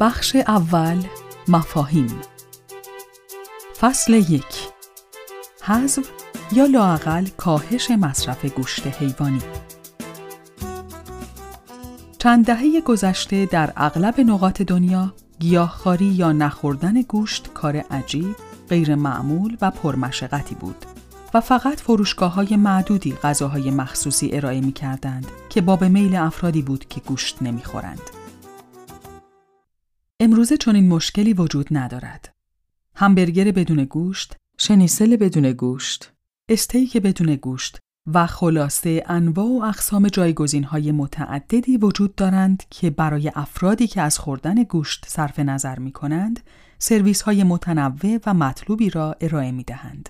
بخش اول مفاهیم. فصل یک. حذف یا لاقل کاهش مصرف گوشت حیوانی. چند دهه گذشته در اغلب نقاط دنیا گیاهخواری یا نخوردن گوشت کار عجیب، غیر معمول و پرمشقتی بود و فقط فروشگاه های معدودی غذاهای مخصوصی ارائه می کردند که باب میل افرادی بود که گوشت نمی خورند. امروزه چنین مشکلی وجود ندارد. همبرگر بدون گوشت، شنیسل بدون گوشت، استیک بدون گوشت و خلاصه انواع و اقسام جایگزین های متعددی وجود دارند که برای افرادی که از خوردن گوشت صرف نظر می کنند، سرویس های متنوع و مطلوبی را ارائه می دهند.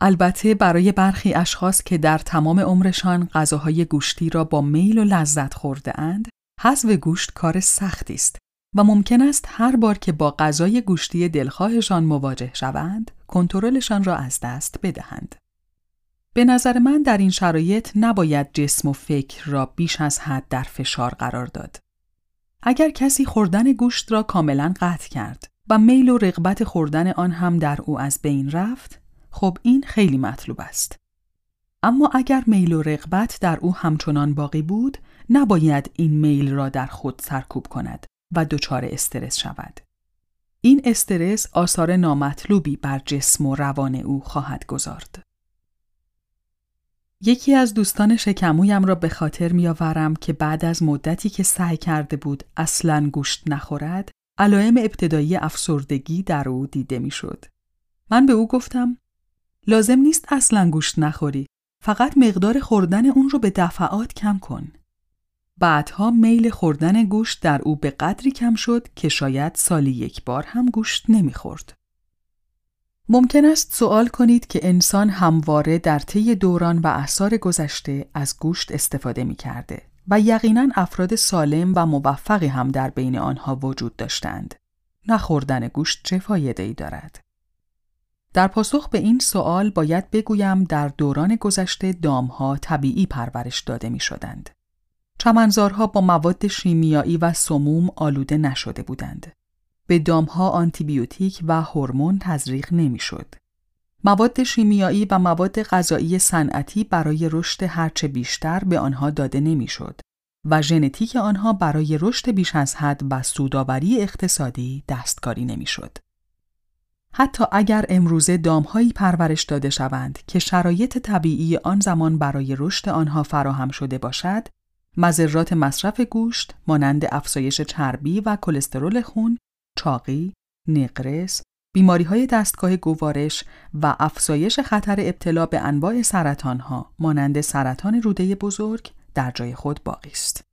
البته برای برخی اشخاص که در تمام عمرشان غذاهای گوشتی را با میل و لذت خورده اند، حذف گوشت کار سختی است و ممکن است هر بار که با غذای گوشتی دلخواهشان مواجه شوند، کنترلشان را از دست بدهند. به نظر من در این شرایط نباید جسم و فکر را بیش از حد در فشار قرار داد. اگر کسی خوردن گوشت را کاملا قطع کرد و میل و رغبت خوردن آن هم در او از بین رفت، خب این خیلی مطلوب است. اما اگر میل و رغبت در او همچنان باقی بود، نباید این میل را در خود سرکوب کند و دچار استرس شود. این استرس آثار نامطلوبی بر جسم و روان او خواهد گذارد. یکی از دوستان شکمویم را به خاطر میآورم که بعد از مدتی که سعی کرده بود اصلا گوشت نخورد، علائم ابتدایی افسردگی در او دیده می‌شد. من به او گفتم لازم نیست اصلا گوشت نخوری، فقط مقدار خوردن اون رو به دفعات کم کن. بعدها میل خوردن گوشت در او به قدری کم شد که شاید سالی یک بار هم گوشت نمی‌خورد. ممکن است سوال کنید که انسان همواره در طی دوران و احسار گذشته از گوشت استفاده می کرده و یقینا افراد سالم و موفقی هم در بین آنها وجود داشتند. نخوردن گوشت چه فایده ای دارد؟ در پاسخ به این سوال باید بگویم در دوران گذشته دامها طبیعی پرورش داده می شدند. چمنزارها با مواد شیمیایی و سموم آلوده نشده بودند. به دامها آنتیبیوتیک و هورمون تزریق نمی‌شد. مواد شیمیایی و مواد غذایی صنعتی برای رشد هرچه بیشتر به آنها داده نمی‌شد و ژنتیک آنها برای رشد بیش از حد و سودآوری اقتصادی دستکاری نمی‌شد. حتی اگر امروزه دامهایی پرورش داده شوند که شرایط طبیعی آن زمان برای رشد آنها فراهم شده باشد، مذرات مصرف گوشت مانند افزایش چربی و کلسترول خون، چاقی، نقرس، بیماری های دستگاه گوارش و افزایش خطر ابتلا به انواع سرطان ها مانند سرطان روده بزرگ در جای خود باقی است.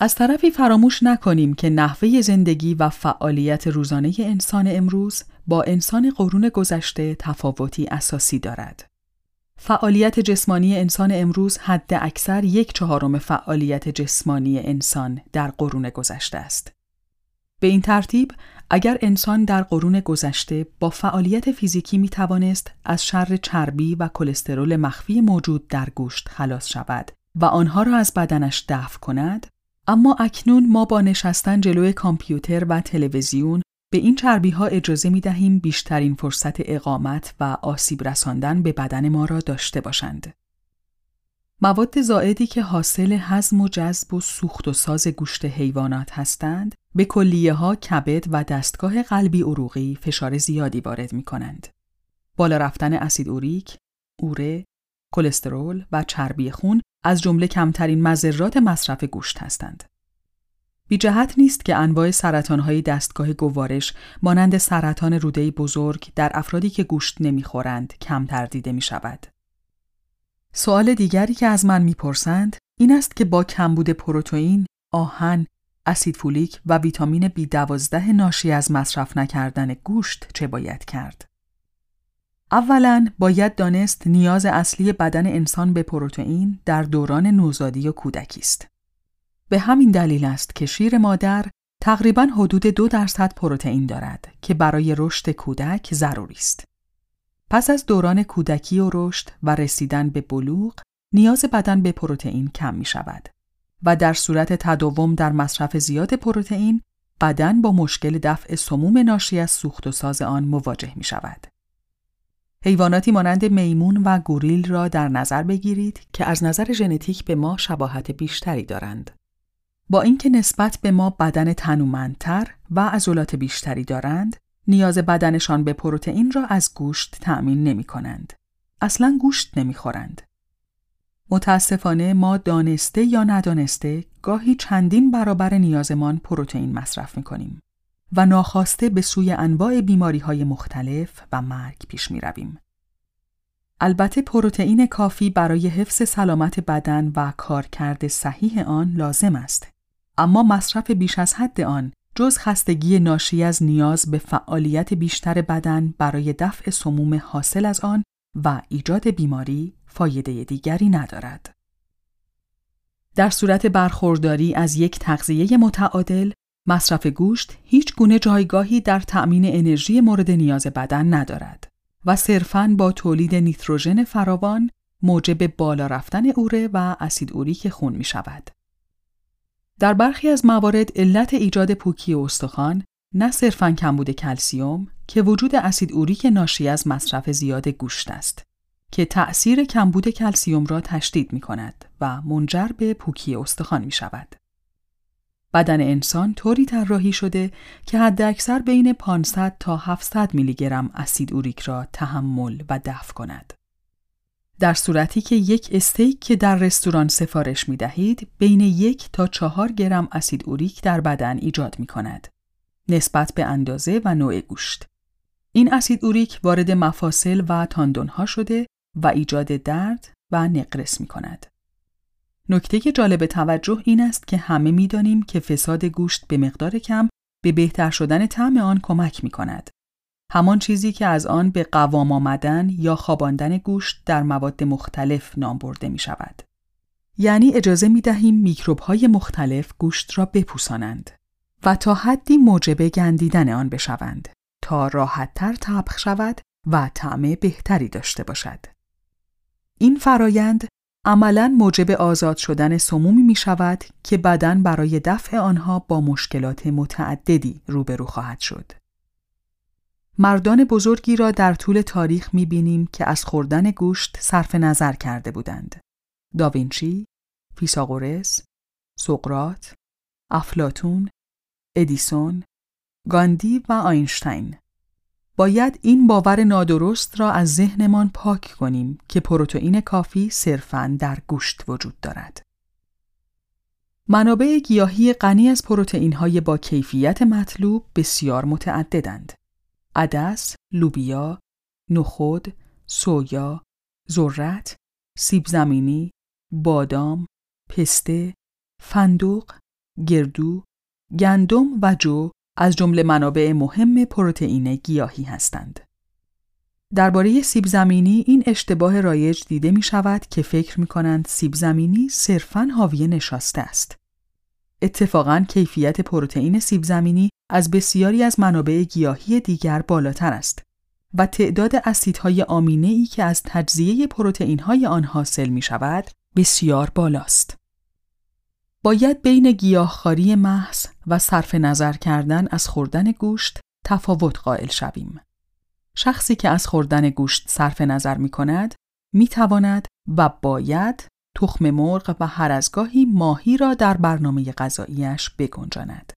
از طرفی فراموش نکنیم که نحوه زندگی و فعالیت روزانه انسان امروز با انسان قرون گذشته تفاوتی اساسی دارد. فعالیت جسمانی انسان امروز حد اکثر یک چهارم فعالیت جسمانی انسان در قرون گذشته است. به این ترتیب اگر انسان در قرون گذشته با فعالیت فیزیکی می توانست از شر چربی و کلسترول مخفی موجود در گوشت خلاص شود و آنها را از بدنش دفع کند اما اکنون ما با نشستن جلوی کامپیوتر و تلویزیون به این چربی ها اجازه می دهیم بیشترین فرصت اقامت و آسیب رساندن به بدن ما را داشته باشند. مواد زائدی که حاصل هضم و جذب و سوخت و ساز گوشت حیوانات هستند، به کلیه ها کبد و دستگاه قلبی عروقی فشار زیادی وارد می کنند. بالا رفتن اسید اوریک، اوره، کلسترول و چربی خون از جمله کمترین مذرات مصرف گوشت هستند. بی جهت نیست که انواع سرطانهای دستگاه گوارش مانند سرطان روده بزرگ در افرادی که گوشت نمی‌خورند کمتر دیده می شود. سوال دیگری که از من می‌پرسند این است که با کمبود پروتئین، آهن، اسید فولیک و ویتامین B12 ناشی از مصرف نکردن گوشت چه باید کرد؟ اولا باید دانست نیاز اصلی بدن انسان به پروتئین در دوران نوزادی و کودکی است. به همین دلیل است که شیر مادر تقریبا حدود دو درصد پروتئین دارد که برای رشد کودک ضروری است. پس از دوران کودکی و رشد و رسیدن به بلوغ، نیاز بدن به پروتئین کم می شود. و در صورت تداوم در مصرف زیاد پروتئین بدن با مشکل دفع سموم ناشی از سوخت و ساز آن مواجه می شود. حیواناتی مانند میمون و گوریل را در نظر بگیرید که از نظر ژنتیک به ما شباهت بیشتری دارند. با اینکه نسبت به ما بدن تنومندتر و عضلات بیشتری دارند، نیاز بدنشان به پروتئین را از گوشت تأمین نمی کنند. اصلا گوشت نمی خورند. متاسفانه ما دانسته یا ندانسته گاهی چندین برابر نیازمان پروتئین مصرف می کنیم و ناخواسته به سوی انواع بیماری های مختلف و مرگ پیش می رویم. البته پروتئین کافی برای حفظ سلامت بدن و کارکرد صحیح آن لازم است. اما مصرف بیش از حد آن جز خستگی ناشی از نیاز به فعالیت بیشتر بدن برای دفع سموم حاصل از آن و ایجاد بیماری فایده دیگری ندارد. در صورت برخورداری از یک تغذیه متعادل، مصرف گوشت هیچ گونه جایگاهی در تأمین انرژی مورد نیاز بدن ندارد و صرفاً با تولید نیتروژن فراوان موجب بالا رفتن اوره و اسید اوریک خون می شود. در برخی از موارد علت ایجاد پوکی استخوان نه صرفاً کمبود کلسیوم که وجود اسید اوریک ناشی از مصرف زیاد گوشت است که تأثیر کمبود کلسیوم را تشدید می کند و منجر به پوکی استخوان می شود. بدن انسان طوری طراحی شده که حداکثر بین 500 تا 700 میلی گرم اسید اوریک را تحمل و دفع کند. در صورتی که یک استیک که در رستوران سفارش می دهید بین یک تا چهار گرم اسید اوریک در بدن ایجاد می کند. نسبت به اندازه و نوع گوشت. این اسید اوریک وارد مفاصل و تاندونها شده و ایجاد درد و نقرس می کند. نکته که جالب توجه این است که همه می دانیم که فساد گوشت به مقدار کم به بهتر شدن طعم آن کمک می کند. همان چیزی که از آن به قوام آمدن یا خواباندن گوشت در مواد مختلف نام برده می شود. یعنی اجازه می دهیم میکروب های مختلف گوشت را بپوسانند و تا حدی موجب گندیدن آن بشوند تا راحتتر تبخ شود و طعم بهتری داشته باشد. این فرایند عملا موجب آزاد شدن سمومی می شود که بدن برای دفع آنها با مشکلات متعددی روبرو خواهد شد. مردان بزرگی را در طول تاریخ می بینیم که از خوردن گوشت صرف نظر کرده بودند. داوینچی، فیساغورس، سقرات، افلاتون، ادیسون، گاندی و آینشتین. باید این باور نادرست را از ذهنمان پاک کنیم که پروتئین کافی صرفاً در گوشت وجود دارد. منابع گیاهی غنی از پروتئین های با کیفیت مطلوب بسیار متعددند. عدس، لوبیا، نخود، سویا، ذرت، سیب زمینی، بادام، پسته، فندوق، گردو، گندم و جو از جمله منابع مهم پروتئین گیاهی هستند. درباره سیب زمینی این اشتباه رایج دیده می شود که فکر می کنند سیب زمینی صرفاً حاوی نشاسته است. اتفاقاً کیفیت پروتئین سیب زمینی از بسیاری از منابع گیاهی دیگر بالاتر است و تعداد اسیدهای آمینه ای که از تجزیه پروتئین های آن حاصل می شود بسیار بالاست. باید بین گیاهخواری محض و صرف نظر کردن از خوردن گوشت تفاوت قائل شویم. شخصی که از خوردن گوشت صرف نظر می کند می تواند و باید تخم مرغ و هر از گاهی ماهی را در برنامه غذاییش بگنجاند.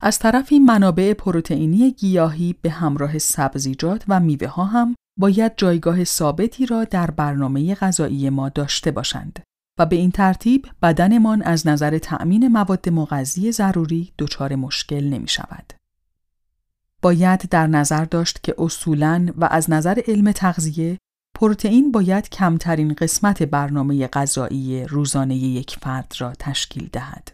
از طرفی منابع پروتئینی گیاهی به همراه سبزیجات و میوه ها هم باید جایگاه ثابتی را در برنامه غذایی ما داشته باشند و به این ترتیب بدنمان از نظر تأمین مواد مغذی ضروری دچار مشکل نمی شود. باید در نظر داشت که اصولاً و از نظر علم تغذیه پروتئین باید کمترین قسمت برنامه غذایی روزانه یک فرد را تشکیل دهد.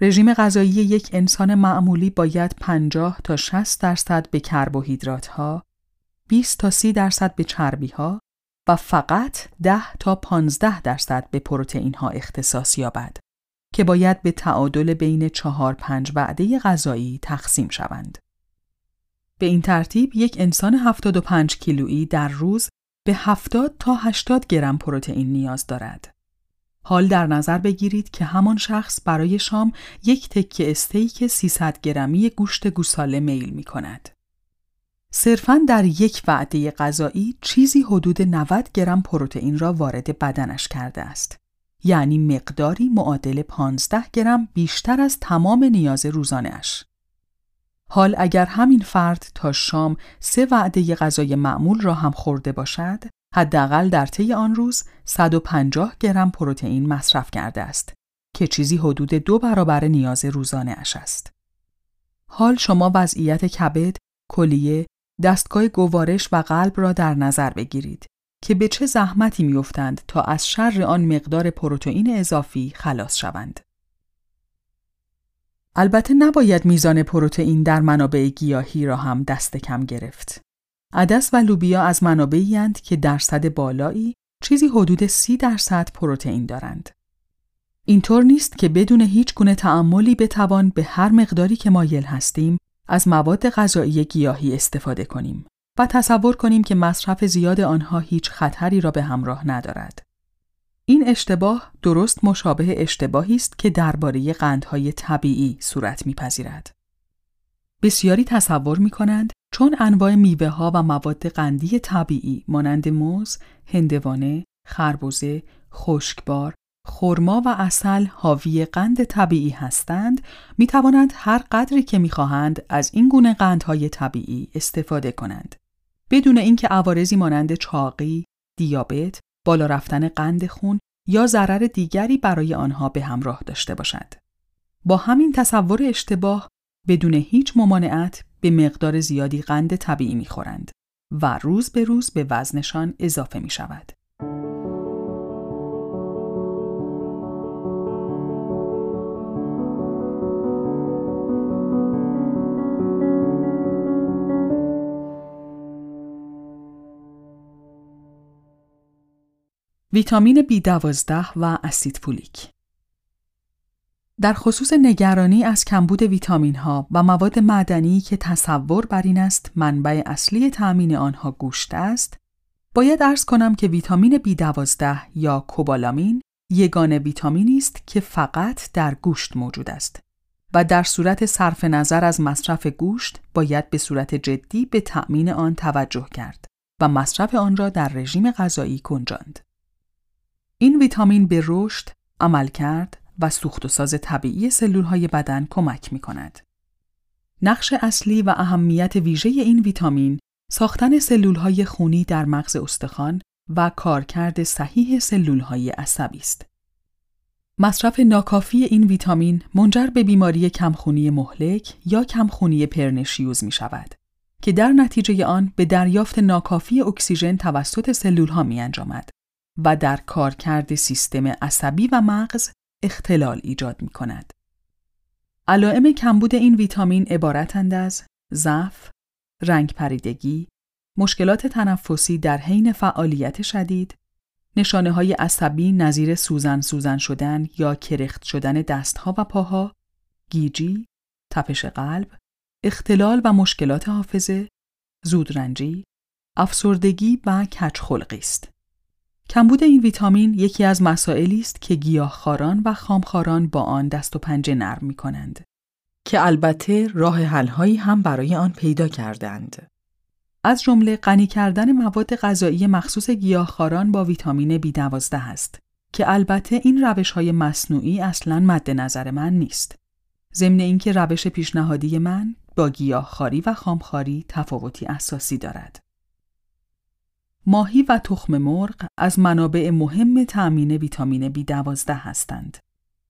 رژیم غذایی یک انسان معمولی باید 50 تا 60 درصد به کربوهیدرات ها، 20 تا 30 درصد به چربی ها و فقط 10 تا 15 درصد به پروتئین ها اختصاص یابد که باید به تعادل بین 4 5 وعده غذایی تقسیم شوند. به این ترتیب یک انسان 75 کیلویی در روز به 70 تا 80 گرم پروتئین نیاز دارد. حال در نظر بگیرید که همان شخص برای شام یک تکه استیک 300 گرمی گوشت گوساله میل می کند. صرفاً در یک وعده غذایی چیزی حدود 90 گرم پروتئین را وارد بدنش کرده است. یعنی مقداری معادل 15 گرم بیشتر از تمام نیاز روزانهش. حال اگر همین فرد تا شام سه وعده غذای معمول را هم خورده باشد، حداقل در طی آن روز 150 گرم پروتئین مصرف کرده است که چیزی حدود دو برابر نیاز روزانه اش است. حال شما وضعیت کبد، کلیه، دستگاه گوارش و قلب را در نظر بگیرید که به چه زحمتی میافتند تا از شر آن مقدار پروتئین اضافی خلاص شوند. البته نباید میزان پروتئین در منابع گیاهی را هم دست کم گرفت. عدس و لوبیا از منابعی هستند که درصد بالایی چیزی حدود سی درصد پروتئین دارند. اینطور نیست که بدون هیچ گونه تعملی بتوان به هر مقداری که مایل هستیم از مواد غذایی گیاهی استفاده کنیم و تصور کنیم که مصرف زیاد آنها هیچ خطری را به همراه ندارد. این اشتباه درست مشابه اشتباهی است که درباره قندهای طبیعی صورت میپذیرد. بسیاری تصور می کنند چون انواع میوه ها و مواد قندی طبیعی مانند موز، هندوانه، خربوزه، خشکبار، خرما و اصل حاوی قند طبیعی هستند می توانند هر قدری که می خواهند از این گونه قندهای طبیعی استفاده کنند بدون اینکه عوارضی مانند چاقی، دیابت، بالا رفتن قند خون یا ضرر دیگری برای آنها به همراه داشته باشد. با همین تصور اشتباه بدون هیچ ممانعت به مقدار زیادی قند طبیعی می‌خورند و روز به روز به وزنشان اضافه می شود. ویتامین B12 و اسید فولیک در خصوص نگرانی از کمبود ویتامین ها و مواد معدنی که تصور بر این است منبع اصلی تأمین آنها گوشت است باید ارز کنم که ویتامین B12 یا کوبالامین یگانه ویتامینی است که فقط در گوشت موجود است و در صورت صرف نظر از مصرف گوشت باید به صورت جدی به تأمین آن توجه کرد و مصرف آن را در رژیم غذایی کنجاند. این ویتامین به رشد، عملکرد و سوخت و ساز طبیعی سلول های بدن کمک می کند. نقش اصلی و اهمیت ویژه این ویتامین ساختن سلول های خونی در مغز استخوان و کارکرد صحیح سلول های عصبی است. مصرف ناکافی این ویتامین منجر به بیماری کمخونی مهلک یا کمخونی پرنشیوز می شود که در نتیجه آن به دریافت ناکافی اکسیژن توسط سلول ها می انجامد و در کارکرد سیستم عصبی و مغز اختلال ایجاد می کند. علائم کمبود این ویتامین عبارتند از ضعف، رنگ پریدگی، مشکلات تنفسی در حین فعالیت شدید، نشانه های عصبی نظیر سوزن سوزن شدن یا کرخت شدن دستها و پاها، گیجی، تپش قلب، اختلال و مشکلات حافظه، زودرنجی، افسردگی و کچخلقی است. کمبود این ویتامین یکی از مسائلی است که گیاهخواران و خامخواران با آن دست و پنجه نرم می کنند که البته راه حلهایی هم برای آن پیدا کردند. از جمله غنی کردن مواد غذایی مخصوص گیاهخواران با ویتامین B12 است که البته این روش های مصنوعی اصلا مد نظر من نیست. ضمن اینکه روش پیشنهادی من با گیاهخواری و خامخواری تفاوتی اساسی دارد. ماهی و تخم مرغ از منابع مهم تأمین ویتامین B12 هستند.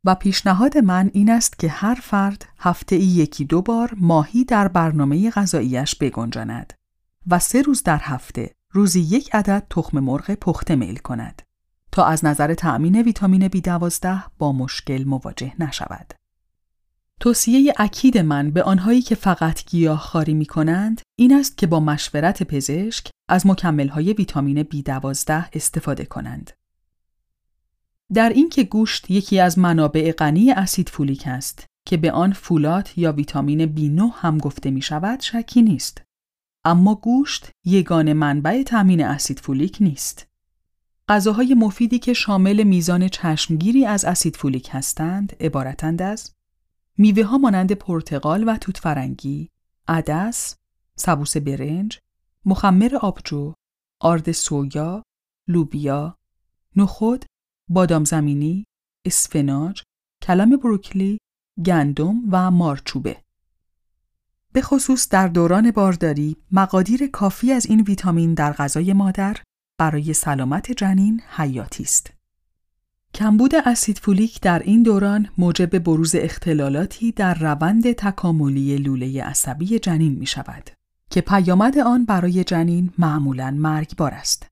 و پیشنهاد من این است که هر فرد هفته ای یکی دو بار ماهی در برنامه غذاییش بگنجاند و سه روز در هفته روزی یک عدد تخم مرغ پخته میل کند تا از نظر تأمین ویتامین B12 با مشکل مواجه نشود. توصیه اکید من به آنهایی که فقط گیاه خاری می کنند این است که با مشورت پزشک از های ویتامین B12 استفاده کنند. در اینکه گوشت یکی از منابع غنی اسید فولیک است که به آن فولات یا ویتامین B9 هم گفته می شود شکی نیست. اما گوشت یگان منبع تامین اسید فولیک نیست. غذاهای مفیدی که شامل میزان چشمگیری از اسید فولیک هستند عبارتند از میوه ها مانند پرتقال و توت فرنگی، عدس، سبوس برنج، مخمر آبجو، آرد سویا، لوبیا، نخود، بادام زمینی، اسفناج، کلم بروکلی، گندم و مارچوبه. به خصوص در دوران بارداری مقادیر کافی از این ویتامین در غذای مادر برای سلامت جنین حیاتی است. کمبود اسید فولیک در این دوران موجب بروز اختلالاتی در روند تکاملی لوله عصبی جنین می شود که پیامد آن برای جنین معمولاً مرگبار است.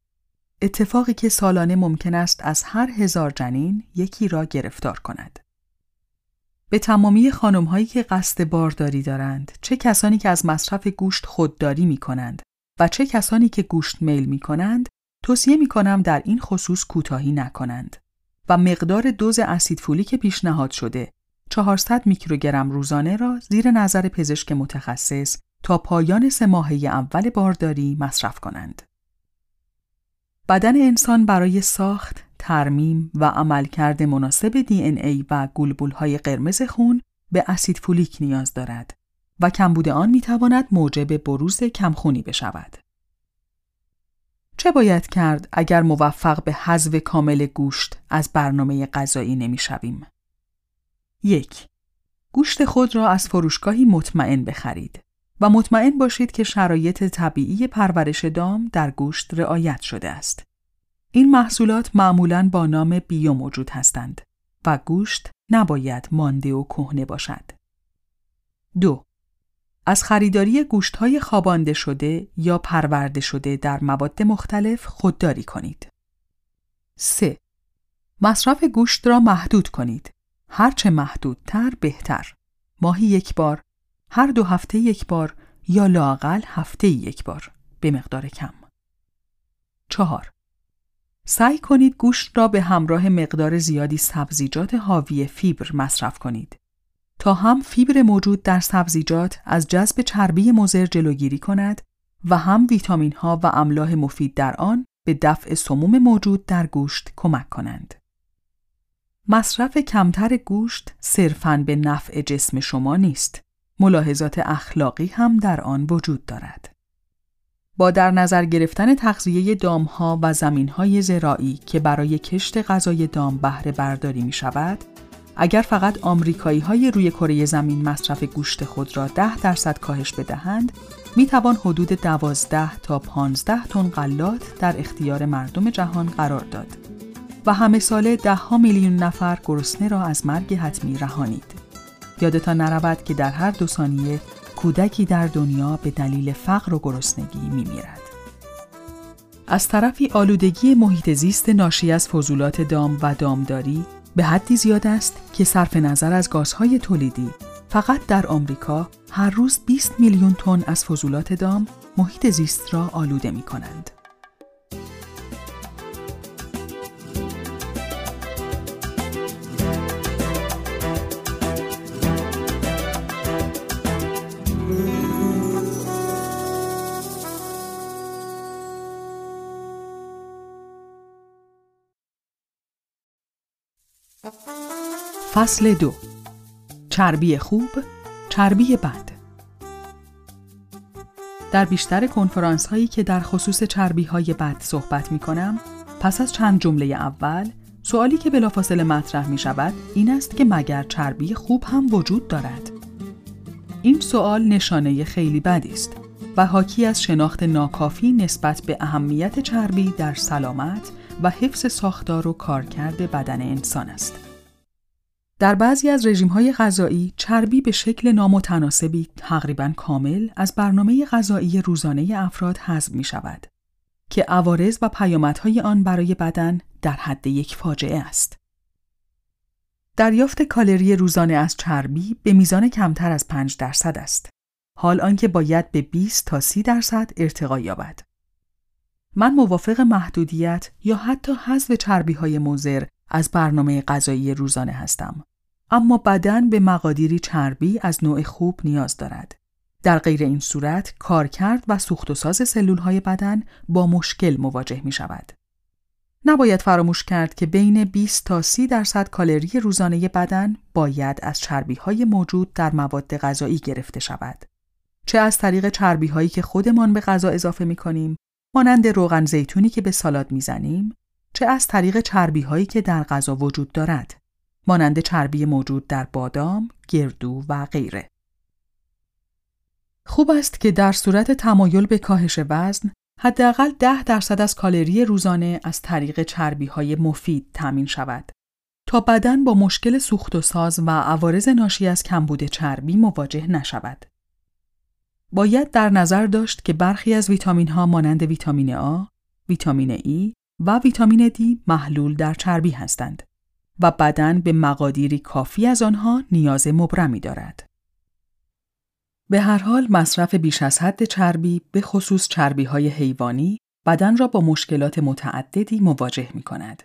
اتفاقی که سالانه ممکن است از هر هزار جنین یکی را گرفتار کند. به تمامی خانم هایی که قصد بارداری دارند، چه کسانی که از مصرف گوشت خودداری می کنند و چه کسانی که گوشت میل می کنند، توصیه می کنم در این خصوص کوتاهی نکنند و مقدار دوز اسید فولیک پیشنهاد شده 400 میکروگرم روزانه را زیر نظر پزشک متخصص تا پایان سه ماهه اول بارداری مصرف کنند. بدن انسان برای ساخت، ترمیم و عملکرد مناسب دی این ای و گلبول های قرمز خون به اسید فولیک نیاز دارد و کمبود آن می‌تواند موجب بروز کمخونی بشود. چه باید کرد اگر موفق به حذف کامل گوشت از برنامه غذایی نمی‌شویم؟ یک گوشت خود را از فروشگاهی مطمئن بخرید و مطمئن باشید که شرایط طبیعی پرورش دام در گوشت رعایت شده است. این محصولات معمولاً با نام بیو موجود هستند و گوشت نباید مانده و کهنه باشد. دو از خریداری گوشتهای خوابانده شده یا پرورده شده در مواد مختلف خودداری کنید. 3. مصرف گوشت را محدود کنید. هرچه محدودتر بهتر. ماهی یک بار، هر دو هفته یک بار یا لاقل هفته یک بار به مقدار کم. 4. سعی کنید گوشت را به همراه مقدار زیادی سبزیجات حاوی فیبر مصرف کنید. تا هم فیبر موجود در سبزیجات از جذب چربی مضر جلوگیری کند و هم ویتامین ها و املاح مفید در آن به دفع سموم موجود در گوشت کمک کنند. مصرف کمتر گوشت صرفاً به نفع جسم شما نیست. ملاحظات اخلاقی هم در آن وجود دارد. با در نظر گرفتن تغذیه دامها و زمینهای زراعی که برای کشت غذای دام بهره برداری می شود، اگر فقط آمریکایی های روی کره زمین مصرف گوشت خود را ده درصد کاهش بدهند، می توان حدود دوازده تا 15 تن غلات در اختیار مردم جهان قرار داد و همه ساله ده ها میلیون نفر گرسنه را از مرگ حتمی رهانید. یادتان نرود که در هر دو ثانیه کودکی در دنیا به دلیل فقر و گرسنگی می میرد. از طرفی آلودگی محیط زیست ناشی از فضولات دام و دامداری به حدی زیاد است که صرف نظر از گازهای تولیدی فقط در آمریکا هر روز 20 میلیون تن از فضولات دام محیط زیست را آلوده می کنند. فصل دو چربی خوب، چربی بد در بیشتر کنفرانس هایی که در خصوص چربی های بد صحبت می کنم، پس از چند جمله اول، سوالی که بلافاصله مطرح می شود این است که مگر چربی خوب هم وجود دارد؟ این سوال نشانه خیلی بدی است و حاکی از شناخت ناکافی نسبت به اهمیت چربی در سلامت و حفظ ساختار و کارکرد بدن انسان است. در بعضی از های غذایی چربی به شکل نامتناسبی تقریبا کامل از برنامه غذایی روزانه افراد حذف می شود که عوارض و پیامدهای آن برای بدن در حد یک فاجعه است. دریافت کالری روزانه از چربی به میزان کمتر از 5 درصد است. حال آنکه باید به 20 تا 30 درصد ارتقا یابد. من موافق محدودیت یا حتی حذف چربی های از برنامه غذایی روزانه هستم. اما بدن به مقادیری چربی از نوع خوب نیاز دارد. در غیر این صورت کارکرد و سوخت و ساز سلول های بدن با مشکل مواجه می شود. نباید فراموش کرد که بین 20 تا 30 درصد کالری روزانه بدن باید از چربی های موجود در مواد غذایی گرفته شود. چه از طریق چربی هایی که خودمان به غذا اضافه می کنیم، مانند روغن زیتونی که به سالاد می‌زنیم، چه از طریق چربی هایی که در غذا وجود دارد، مانند چربی موجود در بادام، گردو و غیره. خوب است که در صورت تمایل به کاهش وزن حداقل ده درصد از کالری روزانه از طریق چربی های مفید تامین شود تا بدن با مشکل سوخت و ساز و عوارض ناشی از کمبود چربی مواجه نشود. باید در نظر داشت که برخی از ویتامین ها مانند ویتامین آ، ویتامین ای و ویتامین دی محلول در چربی هستند و بدن به مقادیری کافی از آنها نیاز مبرمی دارد. به هر حال مصرف بیش از حد چربی به خصوص چربی های حیوانی بدن را با مشکلات متعددی مواجه می کند.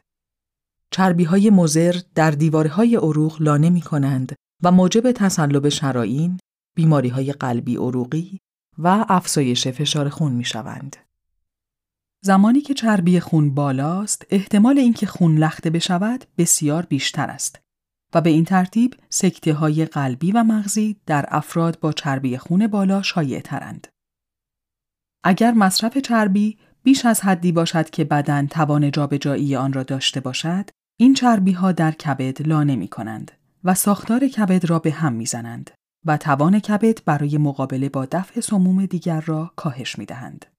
چربی های مزر در دیواره های عروق لانه می کنند و موجب تصلب شرائین، بیماری های قلبی عروقی و افزایش فشار خون می شوند. زمانی که چربی خون بالاست، احتمال اینکه خون لخته بشود بسیار بیشتر است و به این ترتیب سکته های قلبی و مغزی در افراد با چربی خون بالا شایع ترند. اگر مصرف چربی بیش از حدی باشد که بدن توان جابجایی آن را داشته باشد، این چربی ها در کبد لانه می کنند و ساختار کبد را به هم می زنند و توان کبد برای مقابله با دفع سموم دیگر را کاهش می دهند.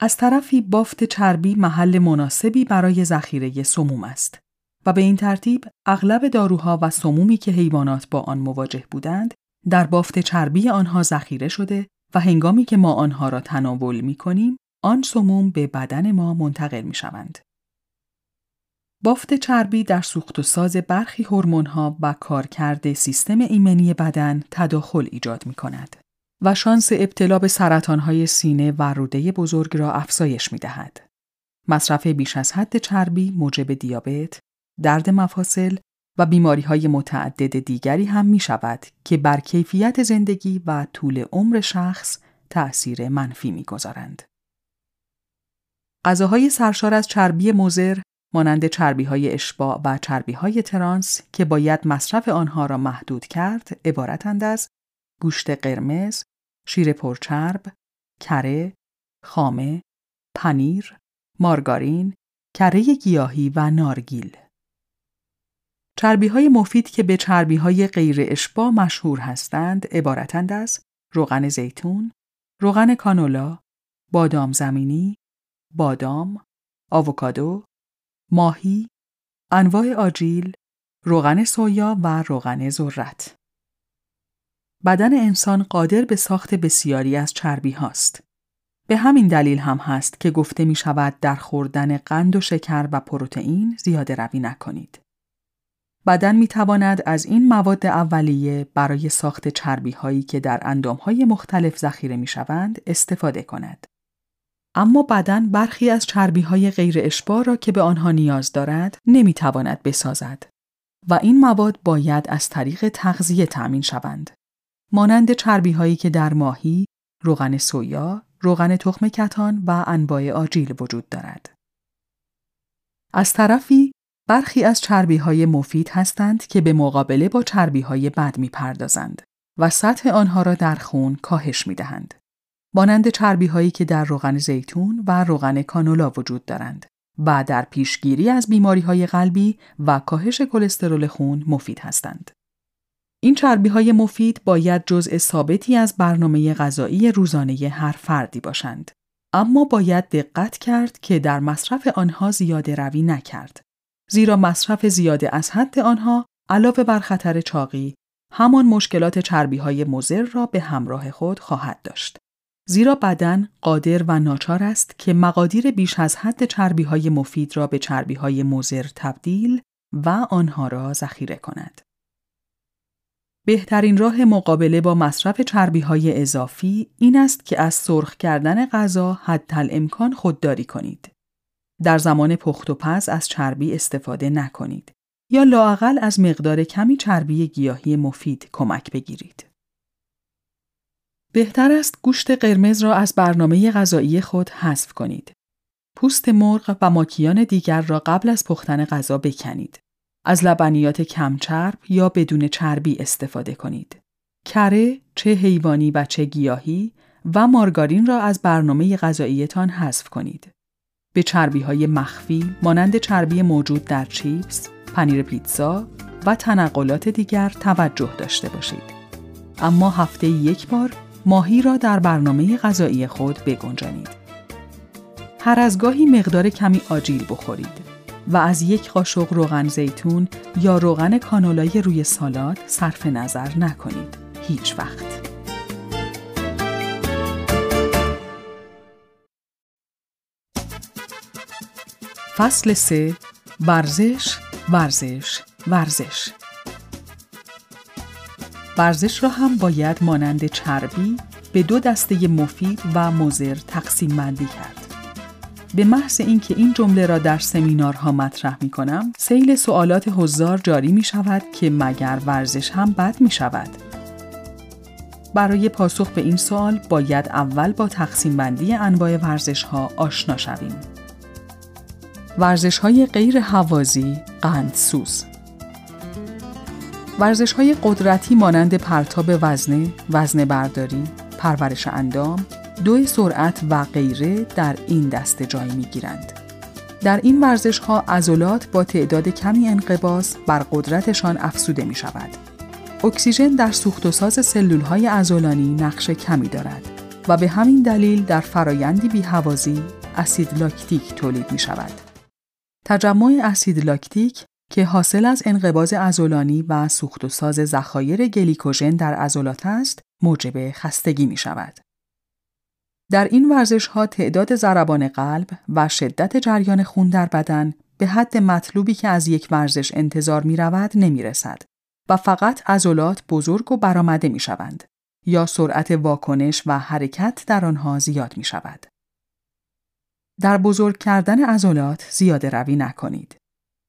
از طرفی بافت چربی محل مناسبی برای ذخیره سموم است و به این ترتیب اغلب داروها و سمومی که حیوانات با آن مواجه بودند در بافت چربی آنها ذخیره شده و هنگامی که ما آنها را تناول می کنیم آن سموم به بدن ما منتقل می شوند. بافت چربی در سوخت و ساز برخی هورمون‌ها و کارکرد سیستم ایمنی بدن تداخل ایجاد می کند و شانس ابتلا به سرطانهای سینه و روده بزرگ را افزایش می دهد. مصرف بیش از حد چربی موجب دیابت، درد مفاصل و بیماری های متعدد دیگری هم می شود که بر کیفیت زندگی و طول عمر شخص تأثیر منفی می گذارند. غذاهای سرشار از چربی مزر مانند چربی های اشباع و چربی های ترانس که باید مصرف آنها را محدود کرد عبارتند از گوشت قرمز، شیر پرچرب، کره، خامه، پنیر، مارگارین، کره گیاهی و نارگیل. چربی های مفید که به چربی های غیر اشبا مشهور هستند عبارتند از روغن زیتون، روغن کانولا، بادام زمینی، بادام، آووکادو، ماهی، انواع آجیل، روغن سویا و روغن ذرت. بدن انسان قادر به ساخت بسیاری از چربی هاست. به همین دلیل هم هست که گفته می شود در خوردن قند و شکر و پروتئین زیاده روی نکنید. بدن می تواند از این مواد اولیه برای ساخت چربی هایی که در اندام های مختلف ذخیره می شوند استفاده کند. اما بدن برخی از چربی های غیر اشبار را که به آنها نیاز دارد نمی تواند بسازد و این مواد باید از طریق تغذیه تأمین شوند. مانند چربی هایی که در ماهی، روغن سویا، روغن تخم کتان و انواع آجیل وجود دارد. از طرفی برخی از چربی های مفید هستند که به مقابله با چربی های بد می پردازند و سطح آنها را در خون کاهش می دهند. مانند چربی هایی که در روغن زیتون و روغن کانولا وجود دارند و در پیشگیری از بیماری های قلبی و کاهش کلسترول خون مفید هستند. این چربی های مفید باید جزء ثابتی از برنامه غذایی روزانه هر فردی باشند. اما باید دقت کرد که در مصرف آنها زیاده روی نکرد. زیرا مصرف زیاده از حد آنها علاوه بر خطر چاقی همان مشکلات چربی های مزر را به همراه خود خواهد داشت. زیرا بدن قادر و ناچار است که مقادیر بیش از حد چربی های مفید را به چربی های مزر تبدیل و آنها را ذخیره کند. بهترین راه مقابله با مصرف چربی های اضافی این است که از سرخ کردن غذا حد امکان خودداری کنید. در زمان پخت و پز از چربی استفاده نکنید یا لاقل از مقدار کمی چربی گیاهی مفید کمک بگیرید. بهتر است گوشت قرمز را از برنامه غذایی خود حذف کنید. پوست مرغ و ماکیان دیگر را قبل از پختن غذا بکنید. از لبنیات کمچرب یا بدون چربی استفاده کنید. کره، چه حیوانی و چه گیاهی و مارگارین را از برنامه غذاییتان حذف کنید. به چربی های مخفی مانند چربی موجود در چیپس، پنیر پیتزا و تنقلات دیگر توجه داشته باشید. اما هفته یک بار ماهی را در برنامه غذایی خود بگنجانید. هر از گاهی مقدار کمی آجیل بخورید و از یک قاشق روغن زیتون یا روغن کانولای روی سالاد صرف نظر نکنید. هیچ وقت. فصل 3 ورزش ورزش ورزش ورزش را هم باید مانند چربی به دو دسته مفید و مضر تقسیم بندی کرد. به محض اینکه این جمله را در سمینارها مطرح می کنم، سیل سوالات حضار جاری می شود که مگر ورزش هم بد می شود. برای پاسخ به این سوال باید اول با تقسیم بندی انواع ورزش ها آشنا شویم. ورزش های غیر حوازی قندسوز ورزش های قدرتی مانند پرتاب وزنه، وزن برداری، پرورش اندام، دو سرعت و غیره در این دسته جای می گیرند. در این ورزش ها عضلات با تعداد کمی انقباس بر قدرتشان افسوده می شود. اکسیژن در سوخت و ساز سلول های عضلانی نقش کمی دارد و به همین دلیل در فرایندی بیهوازی اسید لاکتیک تولید می شود. تجمع اسید لاکتیک که حاصل از انقباض عضلانی و سوخت و ساز ذخایر گلیکوژن در عضلات است، موجب خستگی می شود. در این ورزش ها تعداد ضربان قلب و شدت جریان خون در بدن به حد مطلوبی که از یک ورزش انتظار می رود نمی رسد و فقط عضلات بزرگ و برآمده می شوند یا سرعت واکنش و حرکت در آنها زیاد می شود. در بزرگ کردن عضلات زیاده روی نکنید.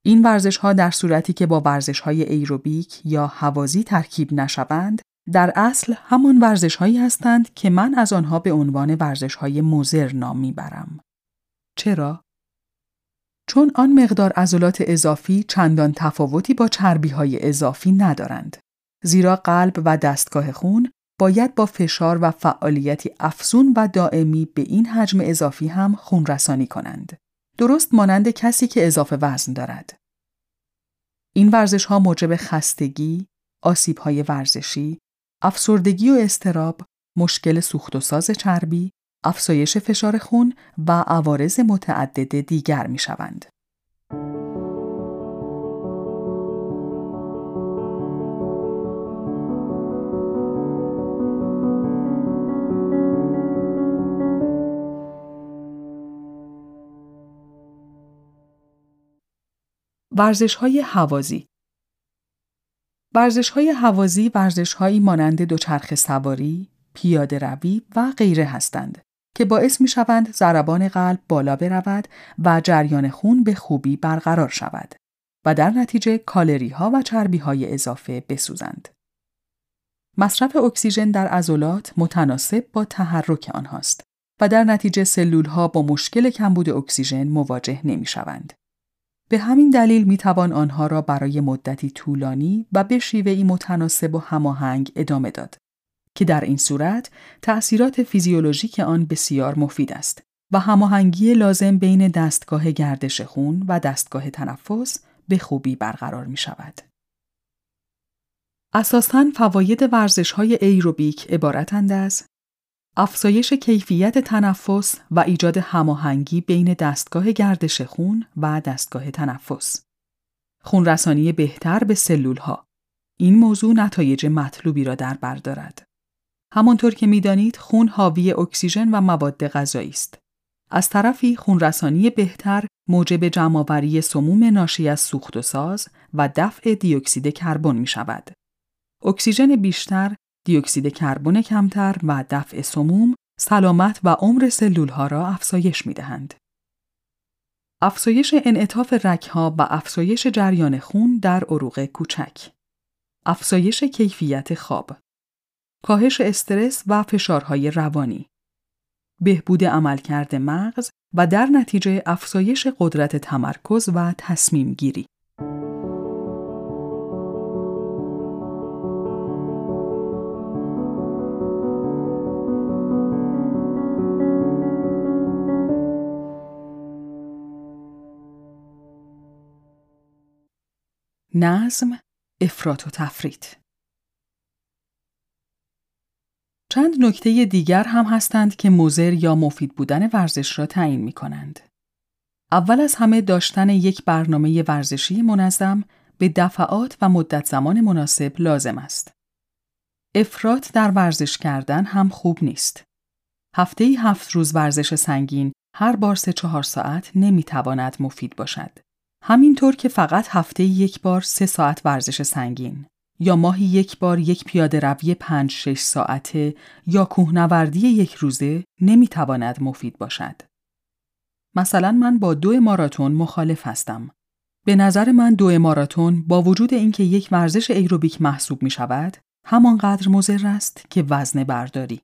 این ورزش ها در صورتی که با ورزش های ایروبیک یا هوازی ترکیب نشوند در اصل همان ورزش هایی هستند که من از آنها به عنوان ورزش های موزر نام می‌برم. چرا؟ چون آن مقدار عضلات اضافی چندان تفاوتی با چربی های اضافی ندارند. زیرا قلب و دستگاه خون باید با فشار و فعالیتی افزون و دائمی به این حجم اضافی هم خون رسانی کنند. درست مانند کسی که اضافه وزن دارد. این ورزش ها موجب خستگی، آسیب های ورزشی، افسردگی و استراب، مشکل سوخت و ساز چربی، افزایش فشار خون و عوارض متعدد دیگر می شوند. ورزش های حوازی ورزش های حوازی ورزش هایی مانند دوچرخه سواری، پیاده روی و غیره هستند که باعث می شوند ضربان قلب بالا برود و جریان خون به خوبی برقرار شود و در نتیجه کالری ها و چربی های اضافه بسوزند. مصرف اکسیژن در عضلات متناسب با تحرک آنهاست و در نتیجه سلول ها با مشکل کمبود اکسیژن مواجه نمی شوند. به همین دلیل می توان آنها را برای مدتی طولانی و به شیوهی متناسب و هماهنگ ادامه داد که در این صورت تأثیرات فیزیولوژیک آن بسیار مفید است و هماهنگی لازم بین دستگاه گردش خون و دستگاه تنفس به خوبی برقرار می شود. اساساً فواید ورزش های ایروبیک عبارتند از افزایش کیفیت تنفس و ایجاد هماهنگی بین دستگاه گردش خون و دستگاه تنفس. خونرسانی بهتر به سلول ها. این موضوع نتایج مطلوبی را در بر دارد. همانطور که می‌دانید خون حاوی اکسیژن و مواد غذایی است. از طرفی خونرسانی بهتر موجب جمعآوری سموم ناشی از سوخت و ساز و دفع دیوکسید کربن می شود. اکسیژن بیشتر دیوکسید کربن کمتر و دفع سموم سلامت و عمر سلول ها را افزایش می دهند. افزایش انعطاف ها و افزایش جریان خون در عروق کوچک. افزایش کیفیت خواب. کاهش استرس و فشارهای روانی. بهبود عملکرد مغز و در نتیجه افزایش قدرت تمرکز و تصمیم گیری. نظم افراط و تفرید چند نکته دیگر هم هستند که مزر یا مفید بودن ورزش را تعیین می کنند. اول از همه داشتن یک برنامه ورزشی منظم به دفعات و مدت زمان مناسب لازم است. افراط در ورزش کردن هم خوب نیست. هفته ای هفت روز ورزش سنگین هر بار سه چهار ساعت نمی تواند مفید باشد. همینطور که فقط هفته یک بار سه ساعت ورزش سنگین یا ماهی یک بار یک پیاده روی پنج شش ساعته یا کوهنوردی یک روزه نمی‌تواند مفید باشد. مثلا من با دو ماراتون مخالف هستم. به نظر من دو ماراتون با وجود اینکه یک ورزش ایروبیک محسوب می شود، همانقدر مضر است که وزن برداری.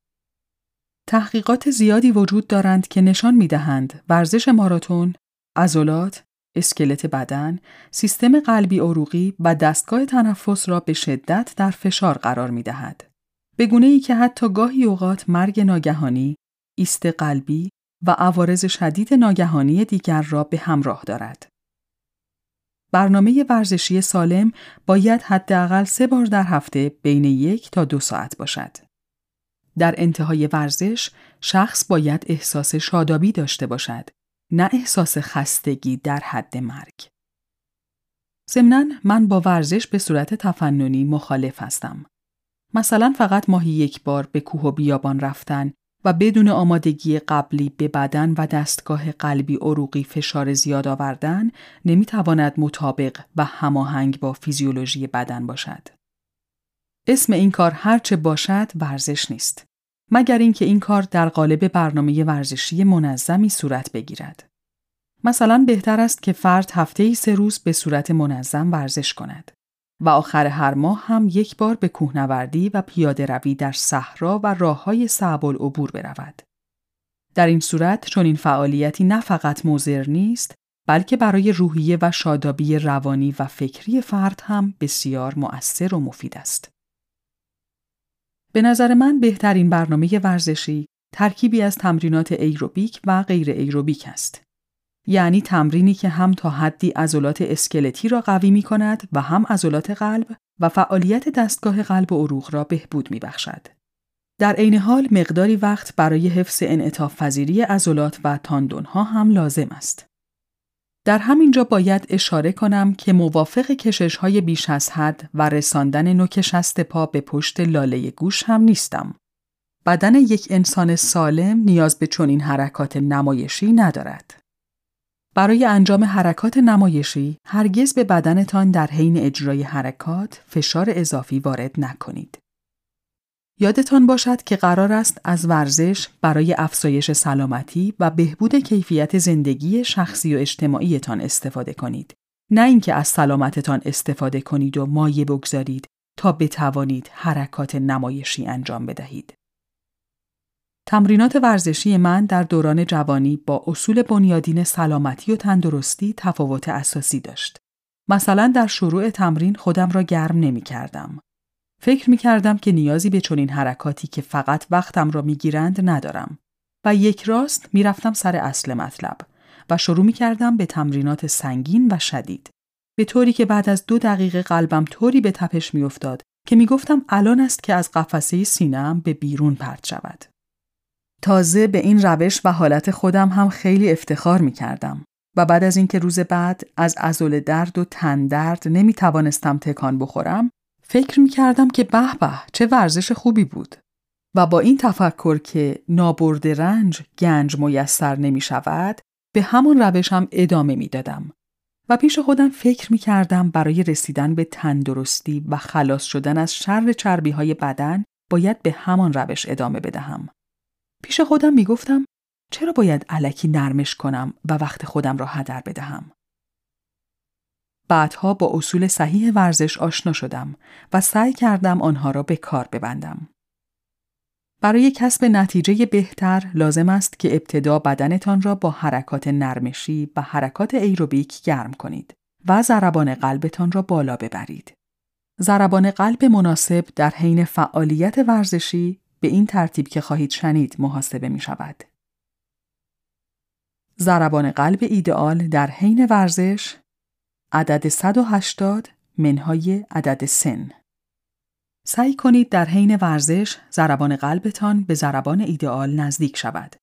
تحقیقات زیادی وجود دارند که نشان می دهند ورزش ماراتون، عضلات، اسکلت بدن، سیستم قلبی عروقی و دستگاه تنفس را به شدت در فشار قرار می دهد. به گونه ای که حتی گاهی اوقات مرگ ناگهانی، ایست قلبی و عوارض شدید ناگهانی دیگر را به همراه دارد. برنامه ورزشی سالم باید حداقل سه بار در هفته بین یک تا دو ساعت باشد. در انتهای ورزش، شخص باید احساس شادابی داشته باشد نه احساس خستگی در حد مرگ. ضمناً من با ورزش به صورت تفننی مخالف هستم. مثلا فقط ماهی یک بار به کوه و بیابان رفتن و بدون آمادگی قبلی به بدن و دستگاه قلبی عروقی فشار زیاد آوردن نمی‌تواند مطابق و هماهنگ با فیزیولوژی بدن باشد. اسم این کار هرچه باشد ورزش نیست. مگر اینکه این کار در قالب برنامه ورزشی منظمی صورت بگیرد. مثلا بهتر است که فرد هفته ای سه روز به صورت منظم ورزش کند و آخر هر ماه هم یک بار به کوهنوردی و پیاده روی در صحرا و راه های صعب العبور برود. در این صورت چون این فعالیتی نه فقط مضر نیست بلکه برای روحیه و شادابی روانی و فکری فرد هم بسیار مؤثر و مفید است. به نظر من بهترین برنامه ورزشی ترکیبی از تمرینات ایروبیک و غیر ایروبیک است. یعنی تمرینی که هم تا حدی عضلات اسکلتی را قوی می کند و هم عضلات قلب و فعالیت دستگاه قلب و عروق را بهبود می بخشد. در عین حال مقداری وقت برای حفظ انعطاف پذیری عضلات و تاندون ها هم لازم است. در همینجا باید اشاره کنم که موافق کشش های بیش از حد و رساندن نوک شست پا به پشت لاله گوش هم نیستم. بدن یک انسان سالم نیاز به چنین حرکات نمایشی ندارد. برای انجام حرکات نمایشی هرگز به بدنتان در حین اجرای حرکات فشار اضافی وارد نکنید. یادتان باشد که قرار است از ورزش برای افزایش سلامتی و بهبود کیفیت زندگی شخصی و اجتماعیتان استفاده کنید. نه اینکه از سلامتتان استفاده کنید و مایه بگذارید تا بتوانید حرکات نمایشی انجام بدهید. تمرینات ورزشی من در دوران جوانی با اصول بنیادین سلامتی و تندرستی تفاوت اساسی داشت. مثلا در شروع تمرین خودم را گرم نمی کردم. فکر می کردم که نیازی به چنین حرکاتی که فقط وقتم را می گیرند ندارم و یک راست می رفتم سر اصل مطلب و شروع می کردم به تمرینات سنگین و شدید. به طوری که بعد از دو دقیقه قلبم طوری به تپش می افتاد که می گفتم الان است که از قفسه سینم به بیرون پرت شود. تازه به این روش و حالت خودم هم خیلی افتخار می کردم و بعد از اینکه روز بعد از ازول درد و تن درد نمی توانستم تکان بخورم فکر می کردم که به به چه ورزش خوبی بود و با این تفکر که نابرد رنج گنج میسر نمی شود به همان روشم ادامه می دادم و پیش خودم فکر می کردم برای رسیدن به تندرستی و خلاص شدن از شر چربی های بدن باید به همان روش ادامه بدهم. پیش خودم می گفتم چرا باید علکی نرمش کنم و وقت خودم را هدر بدهم؟ بعدها با اصول صحیح ورزش آشنا شدم و سعی کردم آنها را به کار ببندم. برای کسب نتیجه بهتر لازم است که ابتدا بدنتان را با حرکات نرمشی و حرکات ایروبیک گرم کنید و ضربان قلبتان را بالا ببرید. ضربان قلب مناسب در حین فعالیت ورزشی به این ترتیب که خواهید شنید محاسبه می شود. ضربان قلب ایدئال در حین ورزش عدد 180 منهای عدد سن سعی کنید در حین ورزش ضربان قلبتان به ضربان ایدئال نزدیک شود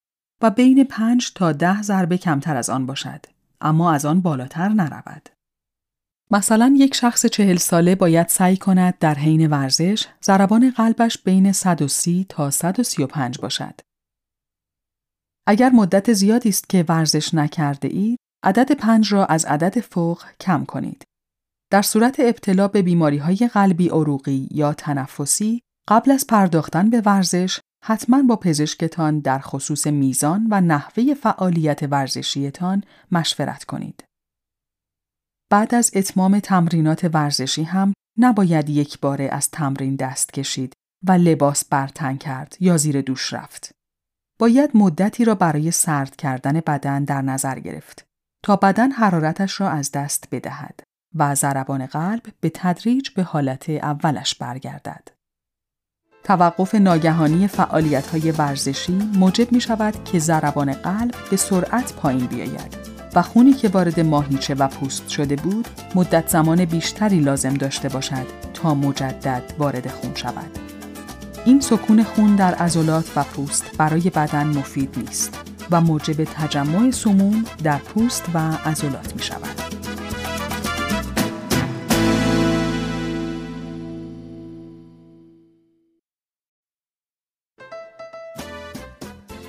و بین 5 تا 10 ضربه کمتر از آن باشد اما از آن بالاتر نرود. مثلا یک شخص چهل ساله باید سعی کند در حین ورزش ضربان قلبش بین 130 تا 135 باشد. اگر مدت زیادی است که ورزش نکرده اید، عدد پنج را از عدد فوق کم کنید. در صورت ابتلا به بیماری های قلبی عروقی یا تنفسی قبل از پرداختن به ورزش حتما با پزشکتان در خصوص میزان و نحوه فعالیت ورزشیتان مشورت کنید. بعد از اتمام تمرینات ورزشی هم نباید یک باره از تمرین دست کشید و لباس برتن کرد یا زیر دوش رفت. باید مدتی را برای سرد کردن بدن در نظر گرفت تا بدن حرارتش را از دست بدهد و ضربان قلب به تدریج به حالت اولش برگردد. توقف ناگهانی فعالیت های ورزشی موجب می شود که ضربان قلب به سرعت پایین بیاید و خونی که وارد ماهیچه و پوست شده بود مدت زمان بیشتری لازم داشته باشد تا مجدد وارد خون شود. این سکون خون در عضلات و پوست برای بدن مفید نیست و موجب تجمع سموم در پوست و عضلات می شود.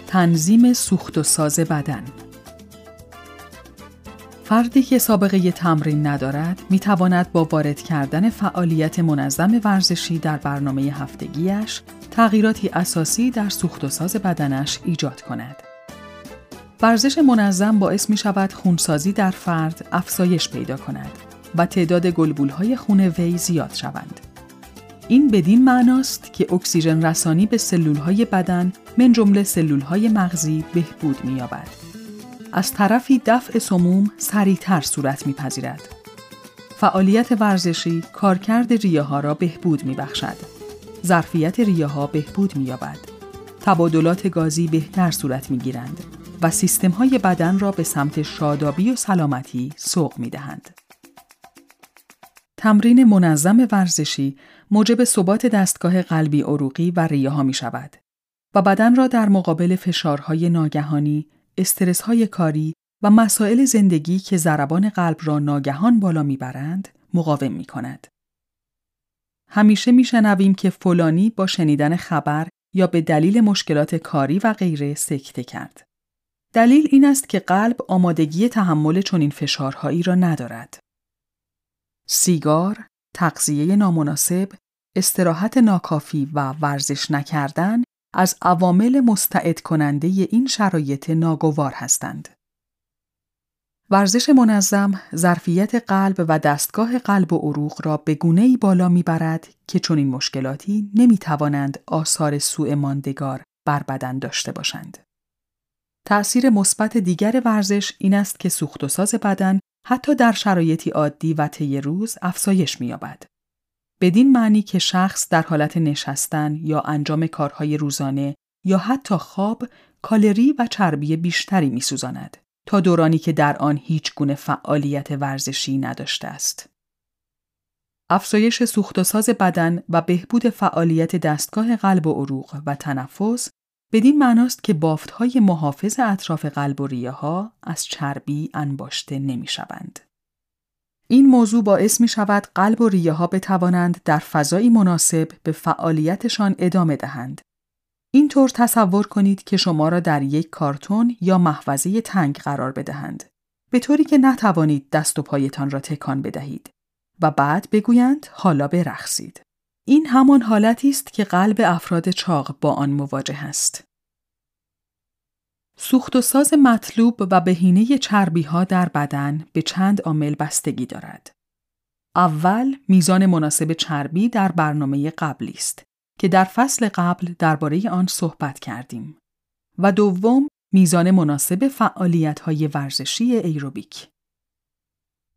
تنظیم سوخت و ساز بدن فردی که سابقه تمرین ندارد می تواند با وارد کردن فعالیت منظم ورزشی در برنامه هفتگیش تغییراتی اساسی در سوخت و ساز بدنش ایجاد کند. ورزش منظم باعث می شود خونسازی در فرد افزایش پیدا کند و تعداد گلبولهای خون وی زیاد شوند. این بدین معناست که اکسیژن رسانی به سلولهای بدن من جمله سلولهای مغزی بهبود می‌یابد. از طرفی دفع سموم سریعتر صورت میپذیرد. فعالیت ورزشی کارکرد ریه ها را بهبود می بخشد. ظرفیت ریه ها بهبود می یابد. تبادلات گازی بهتر صورت می گیرند و سیستم های بدن را به سمت شادابی و سلامتی سوق می دهند. تمرین منظم ورزشی موجب ثبات دستگاه قلبی عروقی و ریه ها می شود و بدن را در مقابل فشارهای ناگهانی، استرسهای کاری و مسائل زندگی که ضربان قلب را ناگهان بالا می‌برند مقاوم می کند. همیشه میشنویم که فلانی با شنیدن خبر یا به دلیل مشکلات کاری و غیره سکته کرد. دلیل این است که قلب آمادگی تحمل چنین فشارهایی را ندارد. سیگار، تغذیه نامناسب، استراحت ناکافی و ورزش نکردن از عوامل مستعد کننده این شرایط ناگوار هستند. ورزش منظم ظرفیت قلب و دستگاه قلب و عروق را به گونه ای بالا می‌برد که چنین مشکلاتی نمی توانند آثار سوء ماندگار بر بدن داشته باشند. تأثیر مثبت دیگر ورزش این است که سوخت و ساز بدن حتی در شرایطی عادی و طی روز افزایش می‌یابد. بدین معنی که شخص در حالت نشستن یا انجام کارهای روزانه یا حتی خواب کالری و چربی بیشتری میسوزاند تا دورانی که در آن هیچ گونه فعالیت ورزشی نداشته است. افزایش سوخت و ساز بدن و بهبود فعالیت دستگاه قلب و عروق و تنفس بدین معناست که بافتهای محافظ اطراف قلب و ریه ها از چربی انباشته نمی شوند. این موضوع باعث می شود قلب و ریه ها بتوانند در فضایی مناسب به فعالیتشان ادامه دهند. اینطور تصور کنید که شما را در یک کارتون یا محفظه تنگ قرار بدهند به طوری که نتوانید دست و پایتان را تکان بدهید و بعد بگویند حالا برقصید. این همان حالتی است که قلب افراد چاق با آن مواجه است. سوخت و ساز مطلوب و بهینه چربی ها در بدن به چند عامل بستگی دارد. اول میزان مناسب چربی در برنامه قبلی است که در فصل قبل درباره آن صحبت کردیم. و دوم میزان مناسب فعالیت های ورزشی ایروبیک.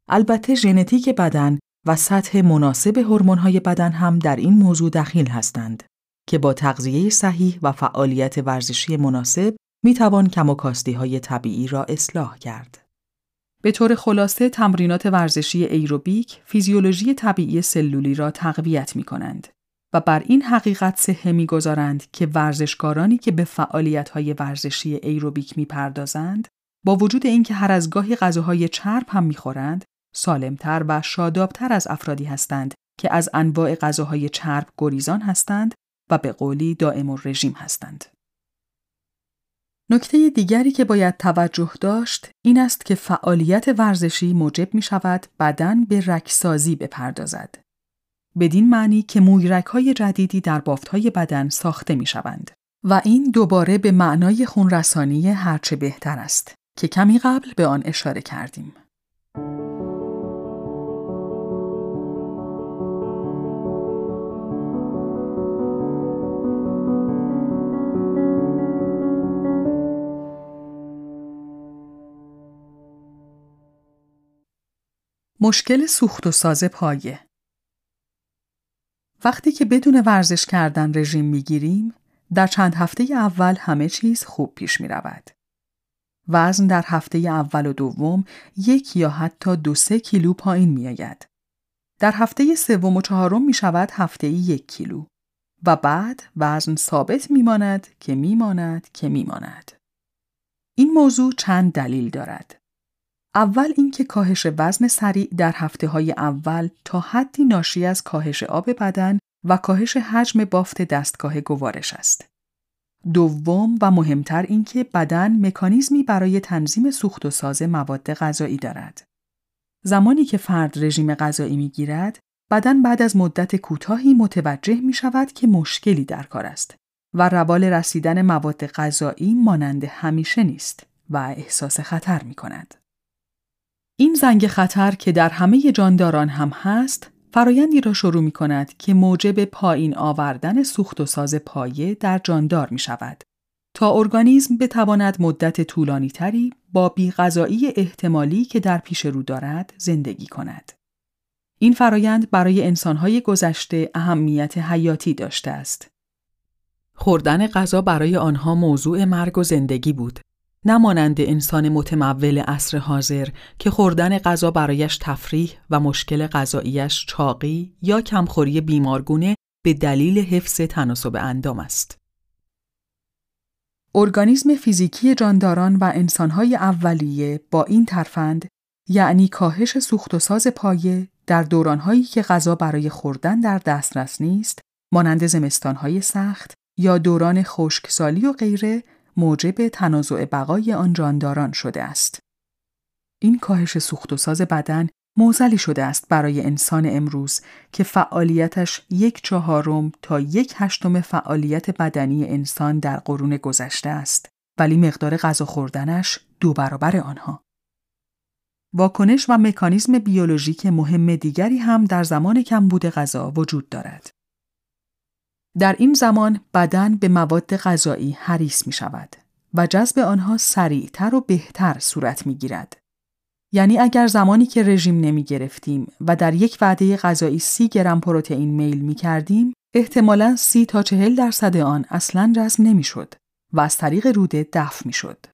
البته ژنتیک بدن و سطح مناسب های بدن هم در این موضوع دخیل هستند که با تغذیه صحیح و فعالیت ورزشی مناسب می توان کم و های طبیعی را اصلاح کرد. به طور خلاصه تمرینات ورزشی ایروبیک فیزیولوژی طبیعی سلولی را تقویت می کنند و بر این حقیقت سهه می‌گذارند که ورزشکارانی که به فعالیت‌های ورزشی ایروبیک می‌پردازند با وجود اینکه هر از گاهی غذاهای چرب هم می‌خورند سالمتر و شادابتر از افرادی هستند که از انواع غذاهای چرب گریزان هستند و به قولی دائم و رژیم هستند. نکته دیگری که باید توجه داشت این است که فعالیت ورزشی موجب می شود بدن به رکسازی بپردازد. بدین معنی که مویرک های جدیدی در بافت های بدن ساخته می شوند. و این دوباره به معنای خونرسانی هرچه بهتر است که کمی قبل به آن اشاره کردیم. مشکل سوخت و ساز پایه وقتی که بدون ورزش کردن رژیم می‌گیریم در چند هفته اول همه چیز خوب پیش می رود. وزن در هفته اول و دوم یک یا حتی دو سه کیلو پایین می آید. در هفته سوم و چهارم می شود هفته یک کیلو و بعد وزن ثابت می ماند که می ماند که می ماند. این موضوع چند دلیل دارد. اول اینکه کاهش وزن سریع در هفته های اول تا حدی ناشی از کاهش آب بدن و کاهش حجم بافت دستگاه گوارش است. دوم و مهمتر اینکه بدن مکانیزمی برای تنظیم سوخت و ساز مواد غذایی دارد. زمانی که فرد رژیم غذایی می گیرد، بدن بعد از مدت کوتاهی متوجه می شود که مشکلی در کار است و روال رسیدن مواد غذایی مانند همیشه نیست و احساس خطر می کند. این زنگ خطر که در همه جانداران هم هست، فرایندی را شروع می کند که موجب پایین آوردن سوخت و ساز پایه در جاندار می شود. تا ارگانیسم بتواند مدت طولانی تری با بیغذایی احتمالی که در پیش رو دارد زندگی کند. این فرایند برای انسانهای گذشته اهمیت حیاتی داشته است. خوردن غذا برای آنها موضوع مرگ و زندگی بود نمانند انسان متمول عصر حاضر که خوردن غذا برایش تفریح و مشکل غذاییش چاقی یا کمخوری بیمارگونه به دلیل حفظ تناسب اندام است. ارگانیسم فیزیکی جانداران و انسانهای اولیه با این ترفند یعنی کاهش سوخت و ساز پایه در دورانهایی که غذا برای خوردن در دسترس نیست مانند زمستانهای سخت یا دوران خشکسالی و غیره موجب تنازع بقای آن جانداران شده است. این کاهش سوخت و ساز بدن موزلی شده است برای انسان امروز که فعالیتش یک چهارم تا یک هشتم فعالیت بدنی انسان در قرون گذشته است ولی مقدار غذا خوردنش دو برابر آنها. واکنش و مکانیزم بیولوژیک مهم دیگری هم در زمان کمبود غذا وجود دارد. در این زمان بدن به مواد غذایی حریص می شود و جذب آنها سریعتر و بهتر صورت می گیرد. یعنی اگر زمانی که رژیم نمی گرفتیم و در یک وعده غذایی سی گرم پروتئین میل می کردیم، احتمالاً سی تا چهل درصد آن اصلا جذب نمی شد و از طریق روده دفع می شد.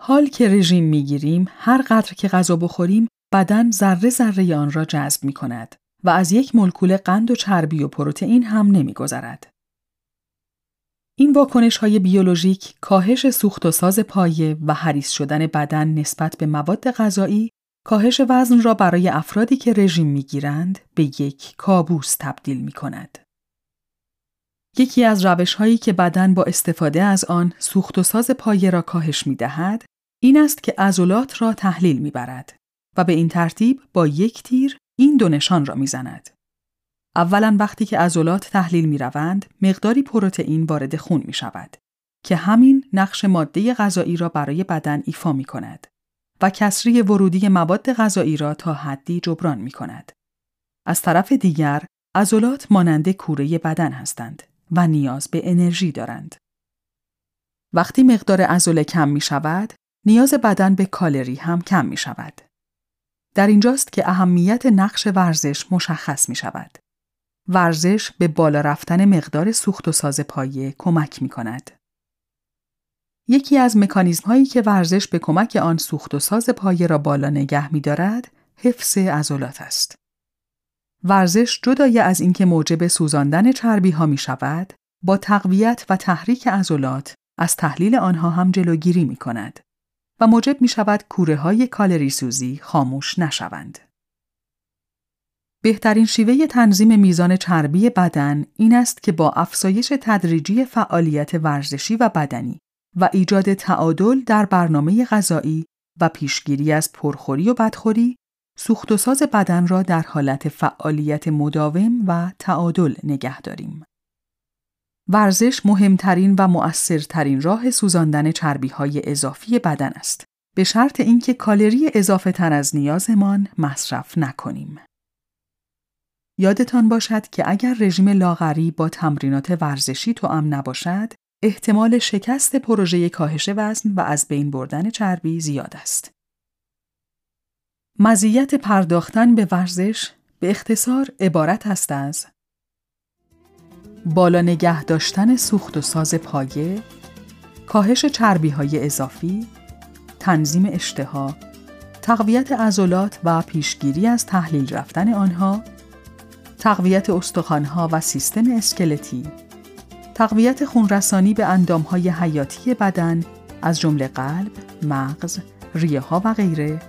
حال که رژیم می گیریم، هر قدر که غذا بخوریم، بدن ذره ذره آن را جذب می کند و از یک مولکول قند و چربی و پروتئین هم نمیگذرد. این واکنش های بیولوژیک کاهش سوخت و ساز پایه و حریص شدن بدن نسبت به مواد غذایی کاهش وزن را برای افرادی که رژیم می‌گیرند به یک کابوس تبدیل می کند. یکی از روش هایی که بدن با استفاده از آن سوخت و ساز پایه را کاهش می دهد این است که عضلات را تحلیل می برد و به این ترتیب با یک تیر این دو نشان را می‌زند. اولا وقتی که عضلات تحلیل می روند، مقداری پروتئین وارد خون می شود که همین نقش ماده غذایی را برای بدن ایفا می کند و کسری ورودی مواد غذایی را تا حدی جبران می کند. از طرف دیگر، عضلات مانند کوره بدن هستند و نیاز به انرژی دارند. وقتی مقدار عضله کم می شود، نیاز بدن به کالری هم کم می شود. در اینجاست که اهمیت نقش ورزش مشخص می شود. ورزش به بالا رفتن مقدار سوخت و ساز پایه کمک می کند. یکی از مکانیزم هایی که ورزش به کمک آن سوخت و ساز پایه را بالا نگه می دارد، حفظ عضلات است. ورزش جدای از اینکه موجب سوزاندن چربی ها می شود، با تقویت و تحریک عضلات از تحلیل آنها هم جلوگیری می کند و موجب می شود کوره های کالری سوزی خاموش نشوند. بهترین شیوه تنظیم میزان چربی بدن این است که با افزایش تدریجی فعالیت ورزشی و بدنی و ایجاد تعادل در برنامه غذایی و پیشگیری از پرخوری و بدخوری سوخت و ساز بدن را در حالت فعالیت مداوم و تعادل نگه داریم. ورزش مهمترین و مؤثرترین راه سوزاندن چربی های اضافی بدن است. به شرط اینکه کالری اضافه تر از نیازمان مصرف نکنیم. یادتان باشد که اگر رژیم لاغری با تمرینات ورزشی توأم نباشد، احتمال شکست پروژه کاهش وزن و از بین بردن چربی زیاد است. مزیت پرداختن به ورزش به اختصار عبارت است از بالا نگه داشتن سوخت و ساز پایه، کاهش چربی های اضافی، تنظیم اشتها، تقویت عضلات و پیشگیری از تحلیل رفتن آنها، تقویت استخوانها و سیستم اسکلتی، تقویت خونرسانی به اندامهای حیاتی بدن از جمله قلب، مغز، ریه ها و غیره،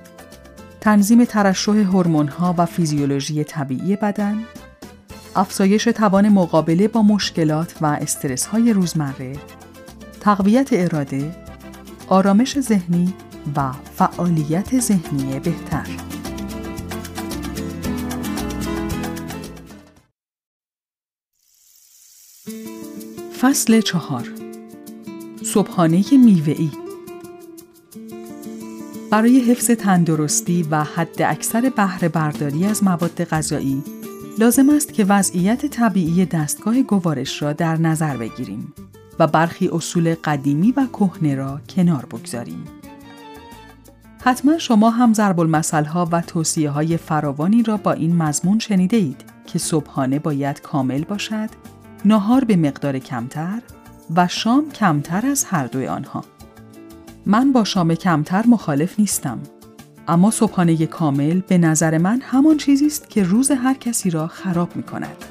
تنظیم ترشح هورمون‌ها و فیزیولوژی طبیعی بدن، افزایش توان مقابله با مشکلات و استرس های روزمره، تقویت اراده، آرامش ذهنی و فعالیت ذهنی بهتر. فصل چهار. صبحانه میوه‌ای. برای حفظ تندرستی و حد اکثر بهره برداری از مواد غذایی لازم است که وضعیت طبیعی دستگاه گوارش را در نظر بگیریم و برخی اصول قدیمی و کهنه را کنار بگذاریم. حتما شما هم ضرب ها و توصیه های فراوانی را با این مضمون شنیده اید که صبحانه باید کامل باشد، ناهار به مقدار کمتر و شام کمتر از هر دوی آنها. من با شام کمتر مخالف نیستم اما صبحانه کامل به نظر من همان چیزی است که روز هر کسی را خراب می کند.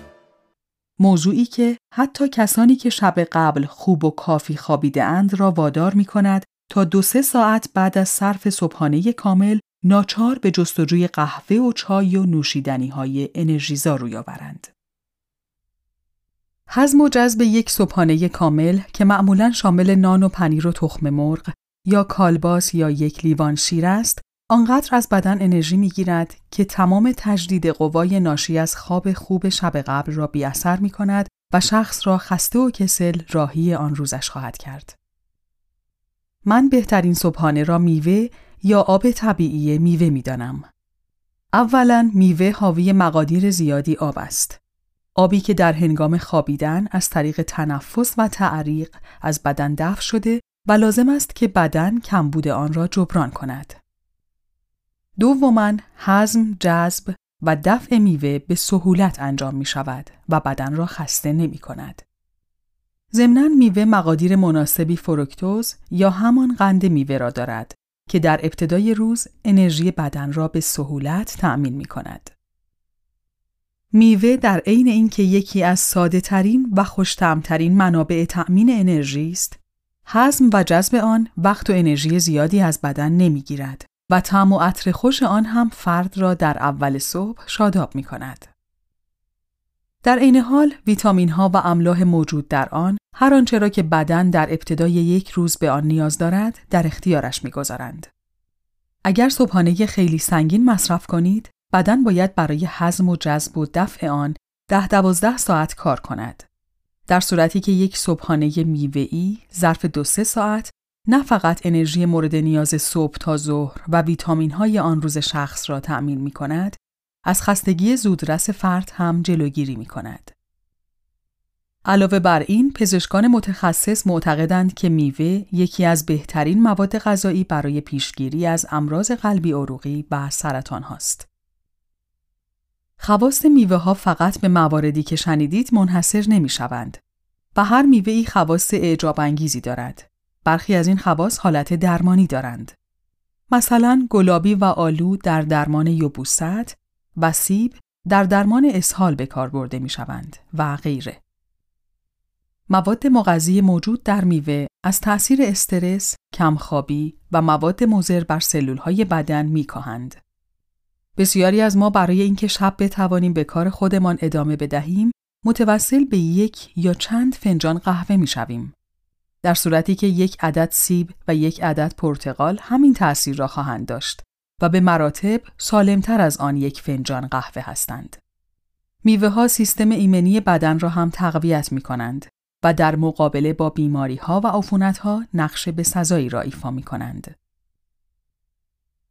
موضوعی که حتی کسانی که شب قبل خوب و کافی خابیده اند را وادار می کند تا دو سه ساعت بعد از صرف صبحانه کامل ناچار به جستجوی قهوه و چای و نوشیدنی های انرژیزا روی آورند. هضم و جذب یک صبحانه کامل که معمولا شامل نان و پنیر و تخم مرغ یا کالباس یا یک لیوان شیر است آنقدر از بدن انرژی می گیرد که تمام تجدید قوای ناشی از خواب خوب شب قبل را بی اثر می کند و شخص را خسته و کسل راهی آن روزش خواهد کرد. من بهترین صبحانه را میوه یا آب طبیعی میوه می دانم. اولا میوه حاوی مقادیر زیادی آب است. آبی که در هنگام خوابیدن از طریق تنفس و تعریق از بدن دفع شده و لازم است که بدن کمبود آن را جبران کند. دوما هضم، جذب و دفع میوه به سهولت انجام می شود و بدن را خسته نمی کند. ضمناً میوه مقادیر مناسبی فروکتوز یا همان قند میوه را دارد که در ابتدای روز انرژی بدن را به سهولت تأمین می کند. میوه در عین اینکه یکی از ساده ترین و خوشتمترین منابع تأمین انرژی است، هضم و جذب آن وقت و انرژی زیادی از بدن نمی‌گیرد و طعم و عطر خوش آن هم فرد را در اول صبح شاداب می کند. در عین حال ویتامین ها و املاح موجود در آن هر آنچه را که بدن در ابتدای یک روز به آن نیاز دارد در اختیارش می‌گذارند. اگر صبحانه خیلی سنگین مصرف کنید بدن باید برای هضم و جذب و دفع آن ده دوازده ساعت کار کند. در صورتی که یک صبحانه میوه‌ای ظرف دو سه ساعت نه فقط انرژی مورد نیاز صبح تا ظهر و ویتامین های آن روز شخص را تأمین می کند از خستگی زودرس فرد هم جلوگیری می کند. علاوه بر این، پزشکان متخصص معتقدند که میوه یکی از بهترین مواد غذایی برای پیشگیری از امراض قلبی عروقی و سرطان هاست. خواست میوه ها فقط به مواردی که شنیدید منحصر نمی شوند و هر میوه ای خواست اعجاب انگیزی دارد. برخی از این خواص حالت درمانی دارند. مثلا گلابی و آلو در درمان یبوست و سیب در درمان اسهال به کار برده می شوند و غیره. مواد مغذی موجود در میوه از تأثیر استرس، کمخوابی و مواد مضر بر سلولهای بدن میکاهند. بسیاری از ما برای اینکه شب بتوانیم به کار خودمان ادامه بدهیم، متوسل به یک یا چند فنجان قهوه می‌شویم. در صورتی که یک عدد سیب و یک عدد پرتقال همین تأثیر را خواهند داشت و به مراتب سالمتر از آن یک فنجان قهوه هستند. میوه ها سیستم ایمنی بدن را هم تقویت می کنند و در مقابله با بیماری ها و عفونت ها نقش به سزایی را ایفا می کنند.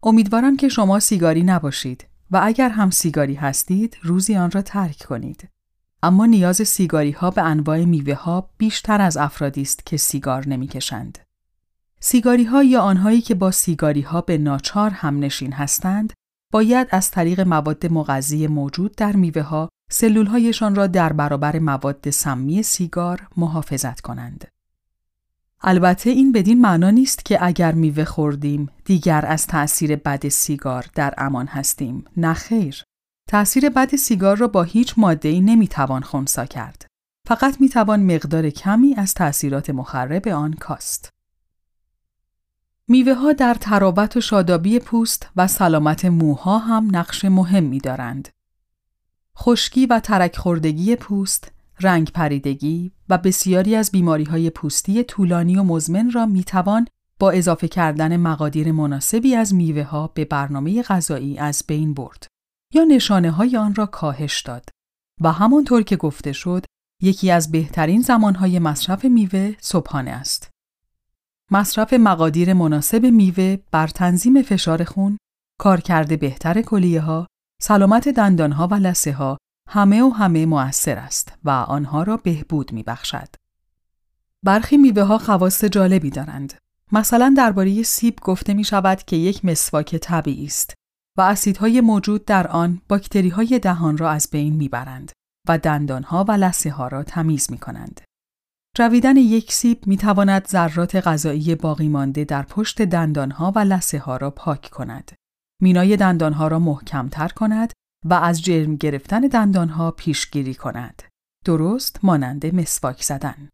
امیدوارم که شما سیگاری نباشید و اگر هم سیگاری هستید روزی آن را ترک کنید. اما نیاز سیگاری ها به انواع میوه ها بیشتر از افرادی است که سیگار نمی‌کشند. سیگاری ها یا آنهایی که با سیگاری ها به ناچار هم نشین هستند باید از طریق مواد مغذی موجود در میوه ها سلولهایشان را در برابر مواد سمی سیگار محافظت کنند. البته این بدین معنا نیست که اگر میوه خوردیم دیگر از تأثیر بد سیگار در امان هستیم. نه خیر. تأثیر بد سیگار را با هیچ ماده‌ای نمی‌توان خونسا کرد. فقط می‌توان مقدار کمی از تأثیرات مخرب آن کاست. میوه ها در تراوت و شادابی پوست و سلامت موها هم نقش مهمی دارند. خشکی و ترک خوردگی پوست، رنگ پریدگی و بسیاری از بیماری های پوستی طولانی و مزمن را می توان با اضافه کردن مقادیر مناسبی از میوه ها به برنامه غذایی از بین برد یا نشانه های آن را کاهش داد و همانطور که گفته شد یکی از بهترین زمانهای مصرف میوه صبحانه است. مصرف مقادیر مناسب میوه بر تنظیم فشار خون، کارکرد بهتر کلیه ها سلامت دندانها و لسه ها همه و همه مؤثر است و آنها را بهبود می بخشد. برخی میوه ها خواست جالبی دارند. مثلا درباره سیب گفته می شود که یک مسواک طبیعی است و اسیدهای موجود در آن باکتری های دهان را از بین می برند و دندانها و لسه ها را تمیز می کنند. جویدن یک سیب می تواند ذرات غذایی باقی مانده در پشت دندانها و لسه ها را پاک کند. مینای دندانها را محکمتر کند و از جرم گرفتن دندانها پیشگیری کند. درست مانند مسواک زدن.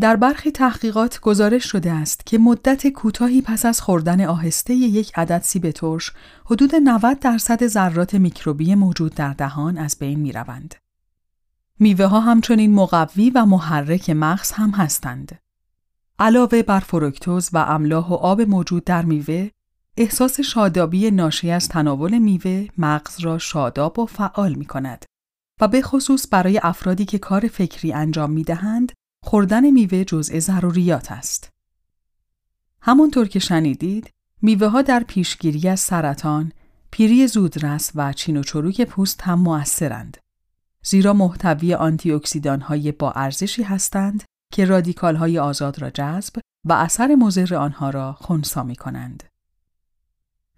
در برخی تحقیقات گزارش شده است که مدت کوتاهی پس از خوردن آهسته یک عدد سیب ترش حدود 90 درصد ذرات میکروبی موجود در دهان از بین می روند. میوه ها همچنین مقوی و محرک مغز هم هستند. علاوه بر فروکتوز و املاح و آب موجود در میوه، احساس شادابی ناشی از تناول میوه مغز را شاداب و فعال می کند و به خصوص برای افرادی که کار فکری انجام می دهند خوردن میوه جزء ضروریات است. همونطور که شنیدید میوه ها در پیشگیری از سرطان، پیری زودرس و چین و چروک پوست هم مؤثرند. زیرا محتوی آنتی اکسیدان های با ارزشی هستند که رادیکال های آزاد را جذب و اثر مضر آنها را خونسا می کنند.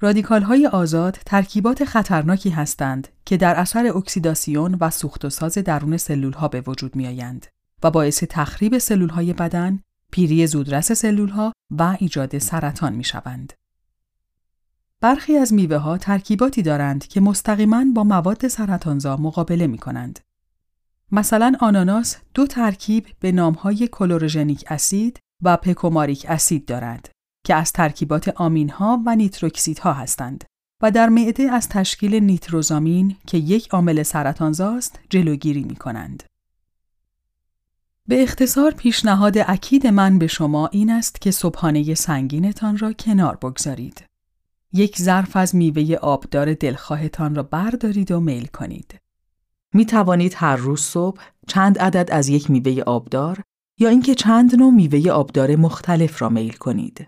رادیکال های آزاد ترکیبات خطرناکی هستند که در اثر اکسیداسیون و سوخت و ساز درون سلول ها به وجود می آیند و باعث تخریب سلول های بدن، پیری زودرس سلول ها و ایجاد سرطان می شوند. برخی از میوه ها ترکیباتی دارند که مستقیما با مواد سرطانزا مقابله می کنند. مثلا آناناس دو ترکیب به نامهای کلوروژنیک اسید و پکوماریک اسید دارند که از ترکیبات آمین ها و ها هستند و در معده از تشکیل نیتروزامین که یک عامل سرطانزاست جلوگیری می کنند. به اختصار پیشنهاد اکید من به شما این است که صبحانه سنگینتان را کنار بگذارید. یک ظرف از میوه آبدار دلخواهتان را بردارید و میل کنید. می توانید هر روز صبح چند عدد از یک میوه آبدار یا اینکه چند نوع میوه آبدار مختلف را میل کنید.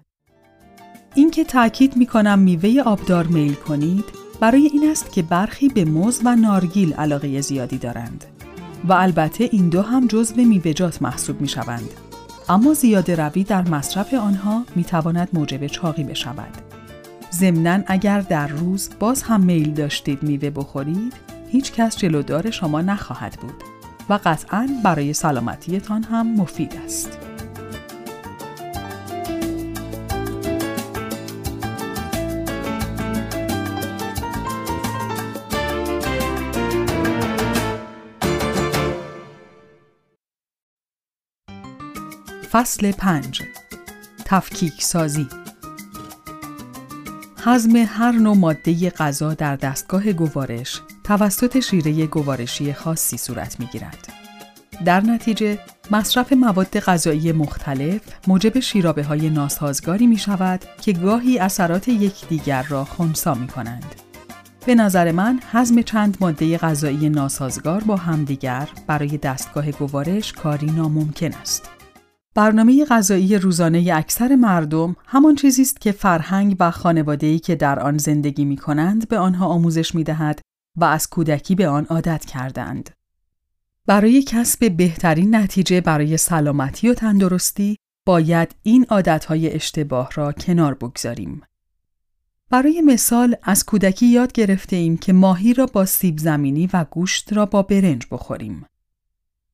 اینکه تاکید می کنم میوه آبدار میل کنید برای این است که برخی به موز و نارگیل علاقه زیادی دارند و البته این دو هم جزو میوه‌جات محسوب می شوند. اما زیاده روی در مصرف آنها می تواند موجب چاقی بشود. ضمناً اگر در روز باز هم میل داشتید میوه بخورید، هیچ کس جلودار شما نخواهد بود و قطعاً برای سلامتیتان هم مفید است. فصل پنج تفکیک سازی حزم هر نوع ماده غذا در دستگاه گوارش توسط شیره گوارشی خاصی صورت می گیرد. در نتیجه مصرف مواد غذایی مختلف موجب شیرابه های ناسازگاری می شود که گاهی اثرات یکدیگر را خونسا می کنند. به نظر من حزم چند ماده غذایی ناسازگار با همدیگر برای دستگاه گوارش کاری ناممکن است. برنامه غذایی روزانه اکثر مردم همان چیزی است که فرهنگ و خانواده‌ای که در آن زندگی می کنند به آنها آموزش می دهد و از کودکی به آن عادت کردند. برای کسب بهترین نتیجه برای سلامتی و تندرستی باید این عادتهای اشتباه را کنار بگذاریم. برای مثال از کودکی یاد گرفته ایم که ماهی را با سیب زمینی و گوشت را با برنج بخوریم.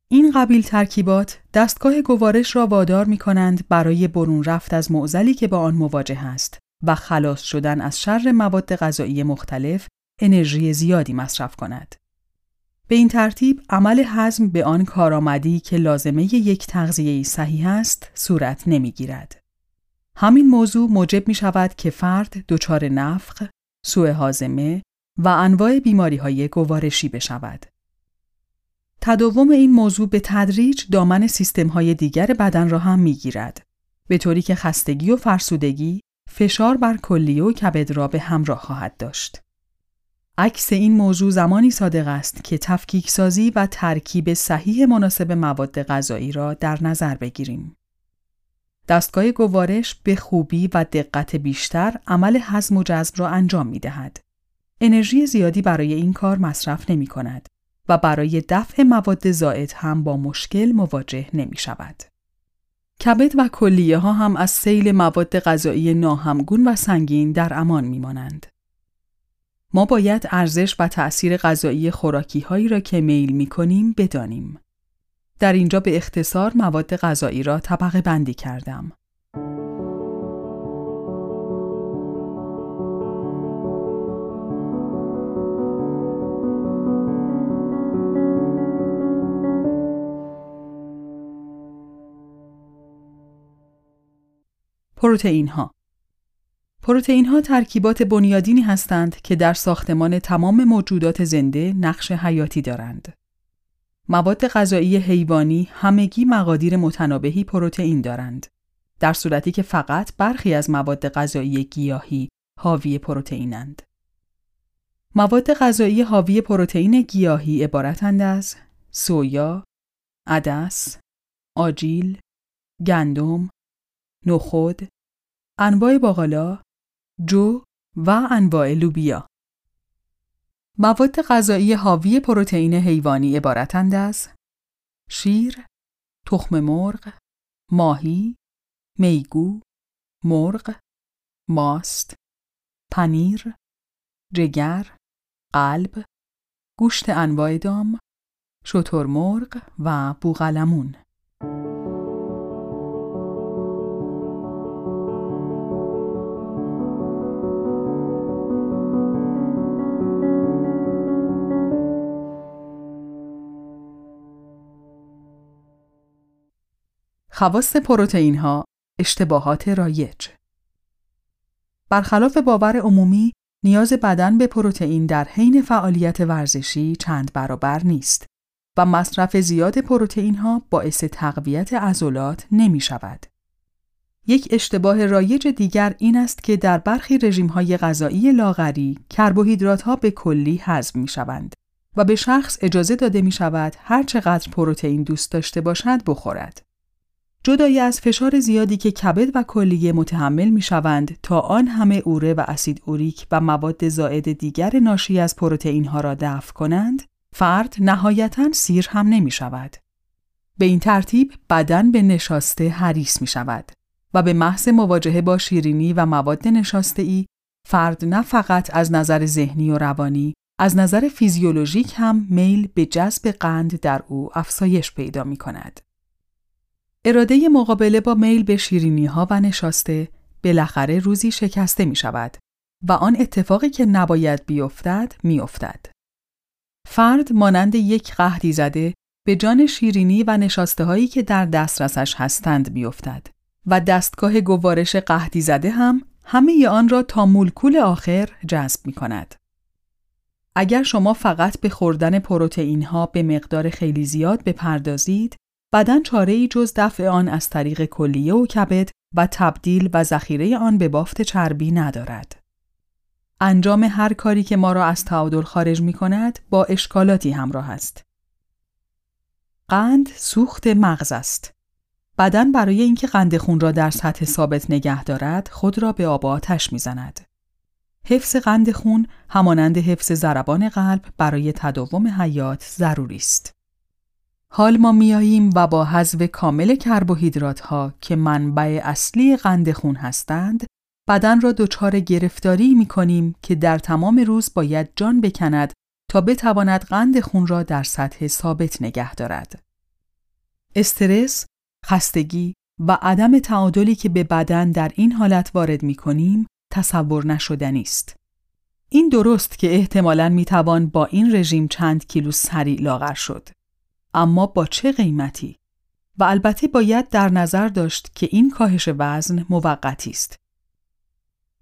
این قبیل ترکیبات دستگاه گوارش را وادار می کنند برای برون رفت از معزلی که با آن مواجه است و خلاص شدن از شر مواد غذایی مختلف انرژی زیادی مصرف کند. به این ترتیب عمل هضم به آن کارآمدی که لازمه یک تغذیه صحیح است صورت نمی گیرد. همین موضوع موجب می شود که فرد دچار نفخ، سوء هاضمه و انواع بیماری های گوارشی بشود. تداوم این موضوع به تدریج دامن سیستم های دیگر بدن را هم می گیرد. به طوری که خستگی و فرسودگی فشار بر کلیه و کبد را به همراه خواهد داشت. عکس این موضوع زمانی صادق است که تفکیک سازی و ترکیب صحیح مناسب مواد غذایی را در نظر بگیریم. دستگاه گوارش به خوبی و دقت بیشتر عمل هضم و جذب را انجام می دهد. انرژی زیادی برای این کار مصرف نمی کند و برای دفع مواد زائد هم با مشکل مواجه نمی شود. کبد و کلیه ها هم از سیل مواد غذایی ناهمگون و سنگین در امان می مانند. ما باید ارزش و تأثیر غذایی خوراکی هایی را که میل می کنیم بدانیم. در اینجا به اختصار مواد غذایی را طبقه بندی کردم. پروتئین ها پروتئین ها ترکیبات بنیادینی هستند که در ساختمان تمام موجودات زنده نقش حیاتی دارند. مواد غذایی حیوانی همگی مقادیر متنابهی پروتئین دارند. در صورتی که فقط برخی از مواد غذایی گیاهی حاوی پروتئینند. مواد غذایی حاوی پروتئین گیاهی عبارتند از سویا، عدس، آجیل، گندم، نخود، انواع باقالا، جو و انواع لوبیا. مواد غذایی حاوی پروتئین حیوانی عبارتند از شیر، تخم مرغ، ماهی، میگو، مرغ، ماست، پنیر، جگر، قلب، گوشت انواع دام، شترمرغ و بوغلمون. خواست پروتئین ها اشتباهات رایج برخلاف باور عمومی نیاز بدن به پروتئین در حین فعالیت ورزشی چند برابر نیست و مصرف زیاد پروتئین ها باعث تقویت عضلات نمی شود. یک اشتباه رایج دیگر این است که در برخی رژیم های غذایی لاغری کربوهیدرات ها به کلی هضم می شوند و به شخص اجازه داده می شود هر چقدر پروتئین دوست داشته باشد بخورد. جدای از فشار زیادی که کبد و کلیه متحمل می شوند تا آن همه اوره و اسید اوریک و مواد زائد دیگر ناشی از پروتئین ها را دفع کنند، فرد نهایتا سیر هم نمی شود. به این ترتیب بدن به نشاسته حریص می شود و به محض مواجهه با شیرینی و مواد نشاسته ای فرد نه فقط از نظر ذهنی و روانی از نظر فیزیولوژیک هم میل به جذب قند در او افزایش پیدا می کند. اراده مقابله با میل به شیرینی ها و نشاسته بالاخره روزی شکسته می شود و آن اتفاقی که نباید بیفتد میافتد. فرد مانند یک قهدی زده به جان شیرینی و نشاسته هایی که در دسترسش هستند بیفتد و دستگاه گوارش قهدی زده هم همه آن را تا مولکول آخر جذب می کند. اگر شما فقط به خوردن پروتئین ها به مقدار خیلی زیاد بپردازید، بدن چاره ای جز دفع آن از طریق کلیه و کبد و تبدیل و ذخیره آن به بافت چربی ندارد. انجام هر کاری که ما را از تعادل خارج می کند با اشکالاتی همراه است. قند سوخت مغز است. بدن برای اینکه قند خون را در سطح ثابت نگه دارد خود را به آب آتش می‌زند. حفظ قند خون همانند حفظ ضربان قلب برای تداوم حیات ضروری است. حال ما میاییم و با حذف کامل کربوهیدرات ها که منبع اصلی قند خون هستند بدن را دچار گرفتاری می کنیم که در تمام روز باید جان بکند تا بتواند قند خون را در سطح ثابت نگه دارد. استرس، خستگی و عدم تعادلی که به بدن در این حالت وارد می کنیم تصور نشدنی است. این درست که احتمالاً می توان با این رژیم چند کیلو سریع لاغر شد. اما با چه قیمتی؟ و البته باید در نظر داشت که این کاهش وزن موقتی است.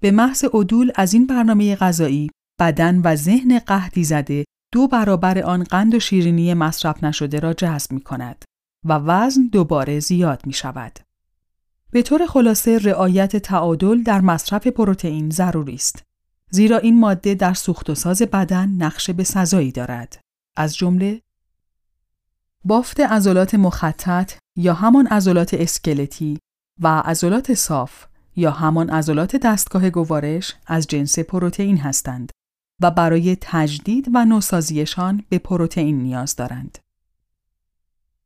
به محض عدول از این برنامه غذایی بدن و ذهن قهدی زده دو برابر آن قند و شیرینی مصرف نشده را جذب می کند و وزن دوباره زیاد می شود. به طور خلاصه رعایت تعادل در مصرف پروتئین ضروری است. زیرا این ماده در سوخت و ساز بدن نقش به سزایی دارد. از جمله بافت عضلات مخطط یا همان عضلات اسکلتی و عضلات صاف یا همان عضلات دستگاه گوارش از جنس پروتئین هستند و برای تجدید و نوسازیشان به پروتئین نیاز دارند.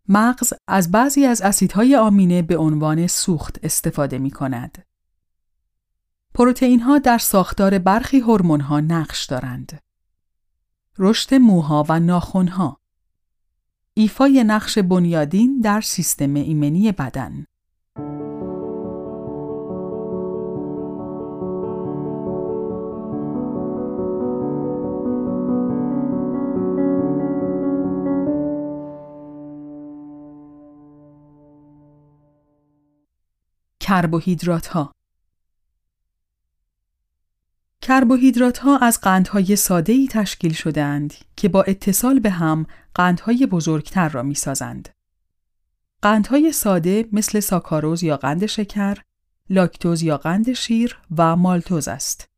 مغز از بعضی از اسیدهای آمینه به عنوان سوخت استفاده می کند. پروتئین ها در ساختار برخی هورمون ها نقش دارند. رشد موها و ناخنها ایفای نقش بنیادین در سیستم ایمنی بدن. کربوهیدرات ها. کربوهیدرات ها از قندهای ساده ای تشکیل شدهاند که با اتصال به هم قندهای بزرگتر را می سازند. قندهای ساده مثل ساکاروز یا قند شکر، لاکتوز یا قند شیر و مالتوز است.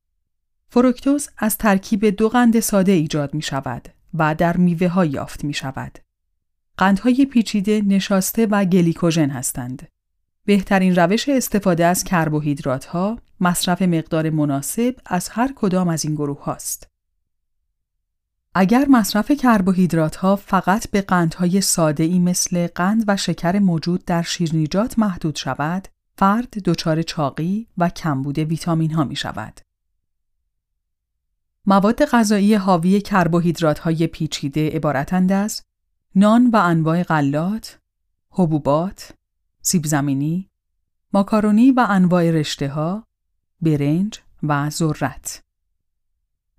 فروکتوز از ترکیب دو قند ساده ایجاد می شود و در میوه ها یافت می شود. قندهای پیچیده نشاسته و گلیکوژن هستند. بهترین روش استفاده از کربوهیدرات ها مصرف مقدار مناسب از هر کدام از این گروه هاست. اگر مصرف کربوهیدرات ها فقط به قندهای ساده ای مثل قند و شکر موجود در شیرنیجات محدود شود، فرد دچار چاقی و کمبود ویتامین ها می شود. مواد غذایی حاوی کربوهیدرات های پیچیده عبارتند از نان و انواع غلات، حبوبات، سیب زمینی، ماکارونی و انواع رشته ها، برنج و ذرت.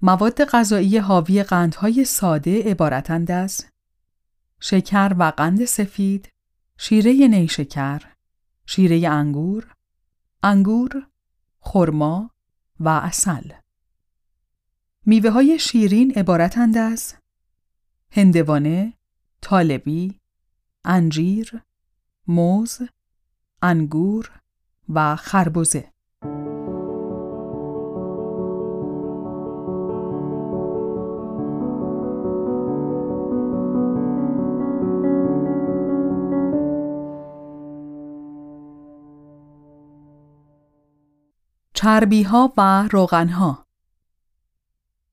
مواد غذایی حاوی قندهای ساده عبارتند از شکر و قند سفید، شیره نیشکر، شیره انگور، انگور، خرما و اصل. میوه های شیرین عبارتند از هندوانه، طالبی، انجیر، موز، انگور و خربوزه. چربی ها و روغن ها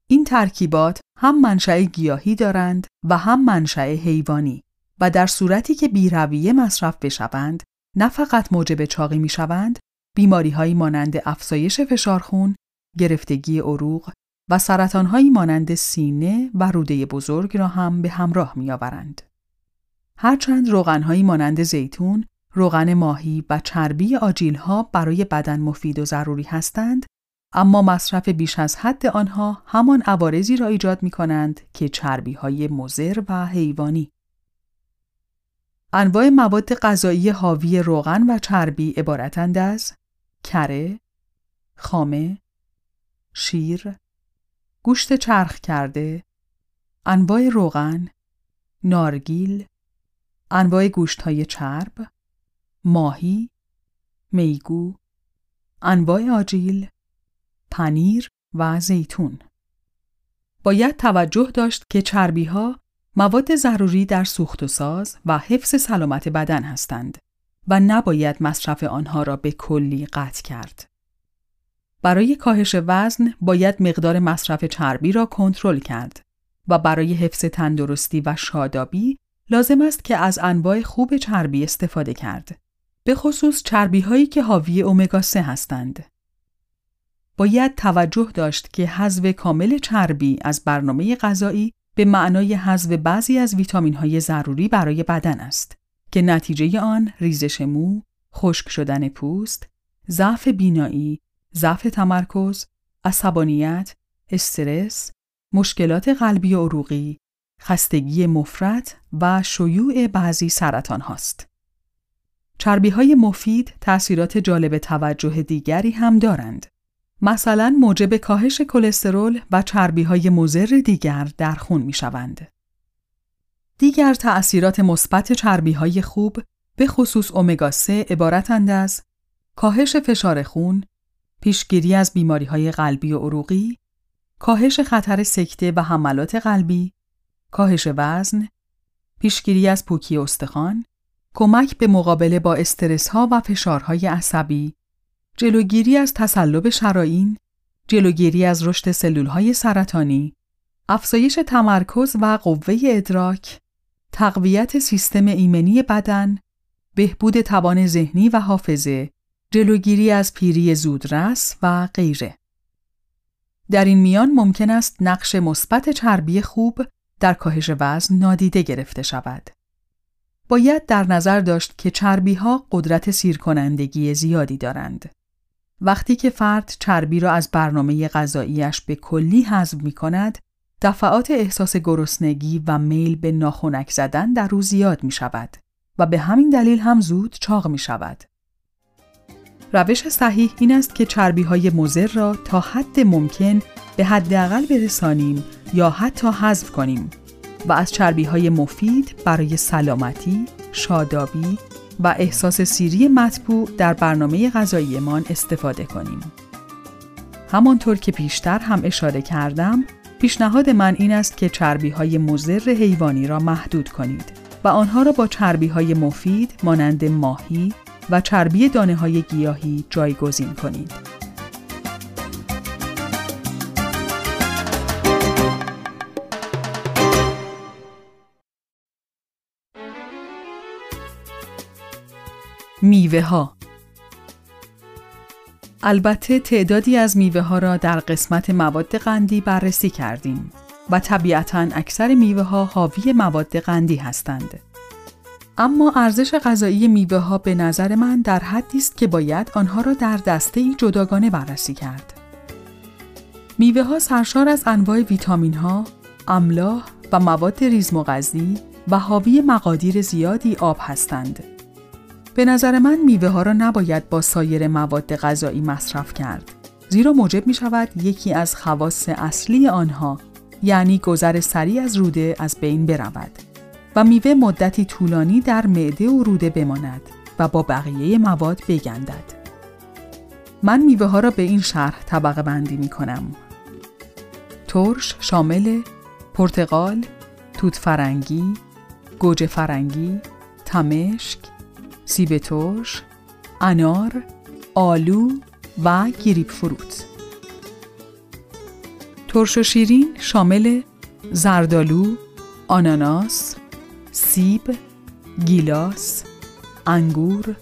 این ترکیبات هم منشأ گیاهی دارند و هم منشأ حیوانی و در صورتی که بیرویه مصرف بشوند نه فقط موجب چاقی می شوند بیماری هایی مانند افزایش فشار خون، گرفتگی عروق و سرطان هایی مانند سینه و روده بزرگ را هم به همراه می آورند. هرچند روغن هایی مانند زیتون، روغن ماهی و چربی آجیل ها برای بدن مفید و ضروری هستند، اما مصرف بیش از حد آنها همان عوارضی را ایجاد می کنند که چربی های مزر و حیوانی. انواع مواد غذایی حاوی روغن و چربی عبارتند از کره، خامه، شیر، گوشت چرخ کرده، انواع روغن، نارگیل، انواع گوشت های چرب، ماهی، میگو، انواع آجیل، پنیر و زیتون. باید توجه داشت که چربی ها مواد ضروری در سوخت و ساز و حفظ سلامت بدن هستند و نباید مصرف آنها را به کلی قطع کرد. برای کاهش وزن باید مقدار مصرف چربی را کنترل کرد و برای حفظ تندرستی و شادابی لازم است که از انواع خوب چربی استفاده کرد. به خصوص چربی هایی که حاوی امگا 3 هستند. باید توجه داشت که حذف کامل چربی از برنامه غذایی به معنای حذف بعضی از ویتامین های ضروری برای بدن است که نتیجه آن ریزش مو، خشک شدن پوست، ضعف بینایی، ضعف تمرکز، عصبانیت، استرس، مشکلات قلبی و عروقی، خستگی مفرط و شیوع بعضی سرطان هاست. چربی های مفید تأثیرات جالب توجه دیگری هم دارند. مثلا موجب کاهش کلسترول و چربی های مضر دیگر در خون می شوند. دیگر تأثیرات مثبت چربی های خوب به خصوص امگا 3 عبارتند از کاهش فشار خون، پیشگیری از بیماری های قلبی و عروقی، کاهش خطر سکته و حملات قلبی، کاهش وزن، پیشگیری از پوکی استخوان، کمک به مقابله با استرس ها و فشارهای عصبی، جلوگیری از تسلب شرائین، جلوگیری از رشد سلول های سرطانی، افزایش تمرکز و قوه ادراک، تقویت سیستم ایمنی بدن، بهبود توان ذهنی و حافظه، جلوگیری از پیری زودرس و غیره. در این میان ممکن است نقش مثبت چربی خوب در کاهش وزن نادیده گرفته شود. باید در نظر داشت که چربی ها قدرت سیرکنندگی زیادی دارند. وقتی که فرد چربی را از برنامه غذاییش به کلی حذف می کند، دفعات احساس گرسنگی و میل به ناخونک زدن در روز زیاد می شود و به همین دلیل هم زود چاق می شود. روش صحیح این است که چربی های مزر را تا حد ممکن به حداقل برسانیم یا حتی حذف کنیم و از چربی های مفید برای سلامتی، شادابی و احساس سیری مطبوع در برنامه غذاییمان استفاده کنیم. همانطور که پیشتر هم اشاره کردم، پیشنهاد من این است که چربی های مزر حیوانی را محدود کنید و آنها را با چربی های مفید مانند ماهی و چربی دانه های گیاهی جایگزین کنید. میوه ها البته تعدادی از میوه ها را در قسمت مواد قندی بررسی کردیم و طبیعتا اکثر میوه ها حاوی مواد قندی هستند. اما ارزش غذایی میوه ها به نظر من در حدی است که باید آنها را در دسته ای جداگانه بررسی کرد. میوه ها سرشار از انواع ویتامین ها، املاح و مواد ریزمغذی و حاوی مقادیر زیادی آب هستند. به نظر من میوه ها را نباید با سایر مواد غذایی مصرف کرد. زیرا موجب می شود یکی از خواص اصلی آنها یعنی گذر سریع از روده از بین برود و میوه مدتی طولانی در معده و روده بماند و با بقیه مواد بگندد. من میوه ها را به این شرح طبقه بندی می کنم. ترش شامل پرتقال، توت فرنگی، گوجه فرنگی، تمشک، سیب ترش، انار، آلو، و گریپ فروت. ترش و شیرین شامل زردالو، آناناس، سیب، گیلاس، انگور،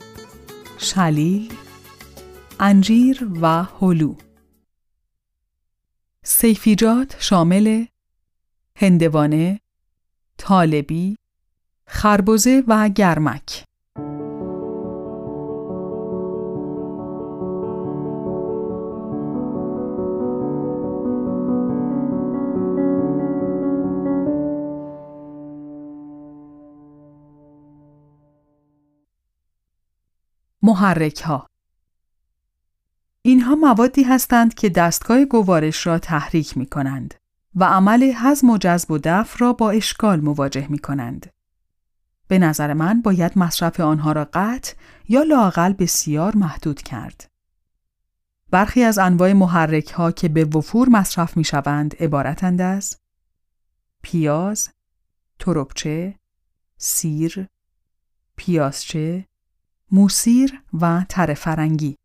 شلیل، انجیر و هلو. صیفی‌جات شامل هندوانه، طالبی، خربزه و گرمک. محرک ها اینها موادی هستند که دستگاه گوارش را تحریک می کنند و عمل هضم و جذب و دفع را با اشکال مواجه می کنند. به نظر من باید مصرف آنها را قطع یا لاقل بسیار محدود کرد. برخی از انواع محرک ها که به وفور مصرف می شوند عبارتند از پیاز، تربچه، سیر، پیازچه، موسیر و تر فرنگی